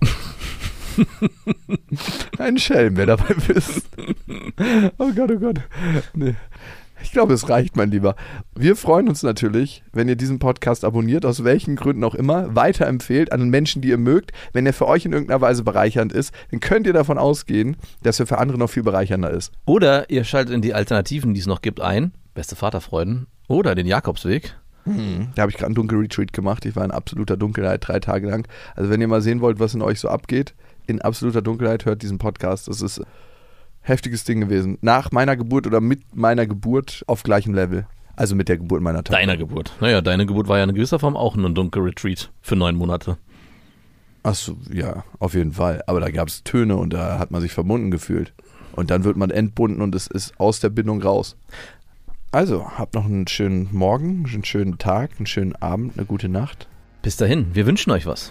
Ein Schelm, wer dabei bist. Oh Gott, oh Gott. Nee. Ich glaube, es reicht, mein Lieber. Wir freuen uns natürlich, wenn ihr diesen Podcast abonniert, aus welchen Gründen auch immer, weiterempfehlt an Menschen, die ihr mögt. Wenn er für euch in irgendeiner Weise bereichernd ist, dann könnt ihr davon ausgehen, dass er für andere noch viel bereichernder ist. Oder ihr schaltet in die Alternativen, die es noch gibt, ein. Beste Vaterfreuden. Oder den Jakobsweg. Da habe ich gerade einen Dunkelretreat gemacht. Ich war in absoluter Dunkelheit drei Tage lang. Also wenn ihr mal sehen wollt, was in euch so abgeht, in absoluter Dunkelheit hört diesen Podcast. Das ist heftiges Ding gewesen. Nach meiner Geburt oder mit meiner Geburt auf gleichem Level. Also mit der Geburt meiner Tochter. Deiner Geburt. Naja, deine Geburt war ja in gewisser Form auch ein Dunkel-Retreat für neun Monate. Achso, ja, auf jeden Fall. Aber da gab es Töne und da hat man sich verbunden gefühlt. Und dann wird man entbunden und es ist aus der Bindung raus. Also, habt noch einen schönen Morgen, einen schönen Tag, einen schönen Abend, eine gute Nacht. Bis dahin, wir wünschen euch was.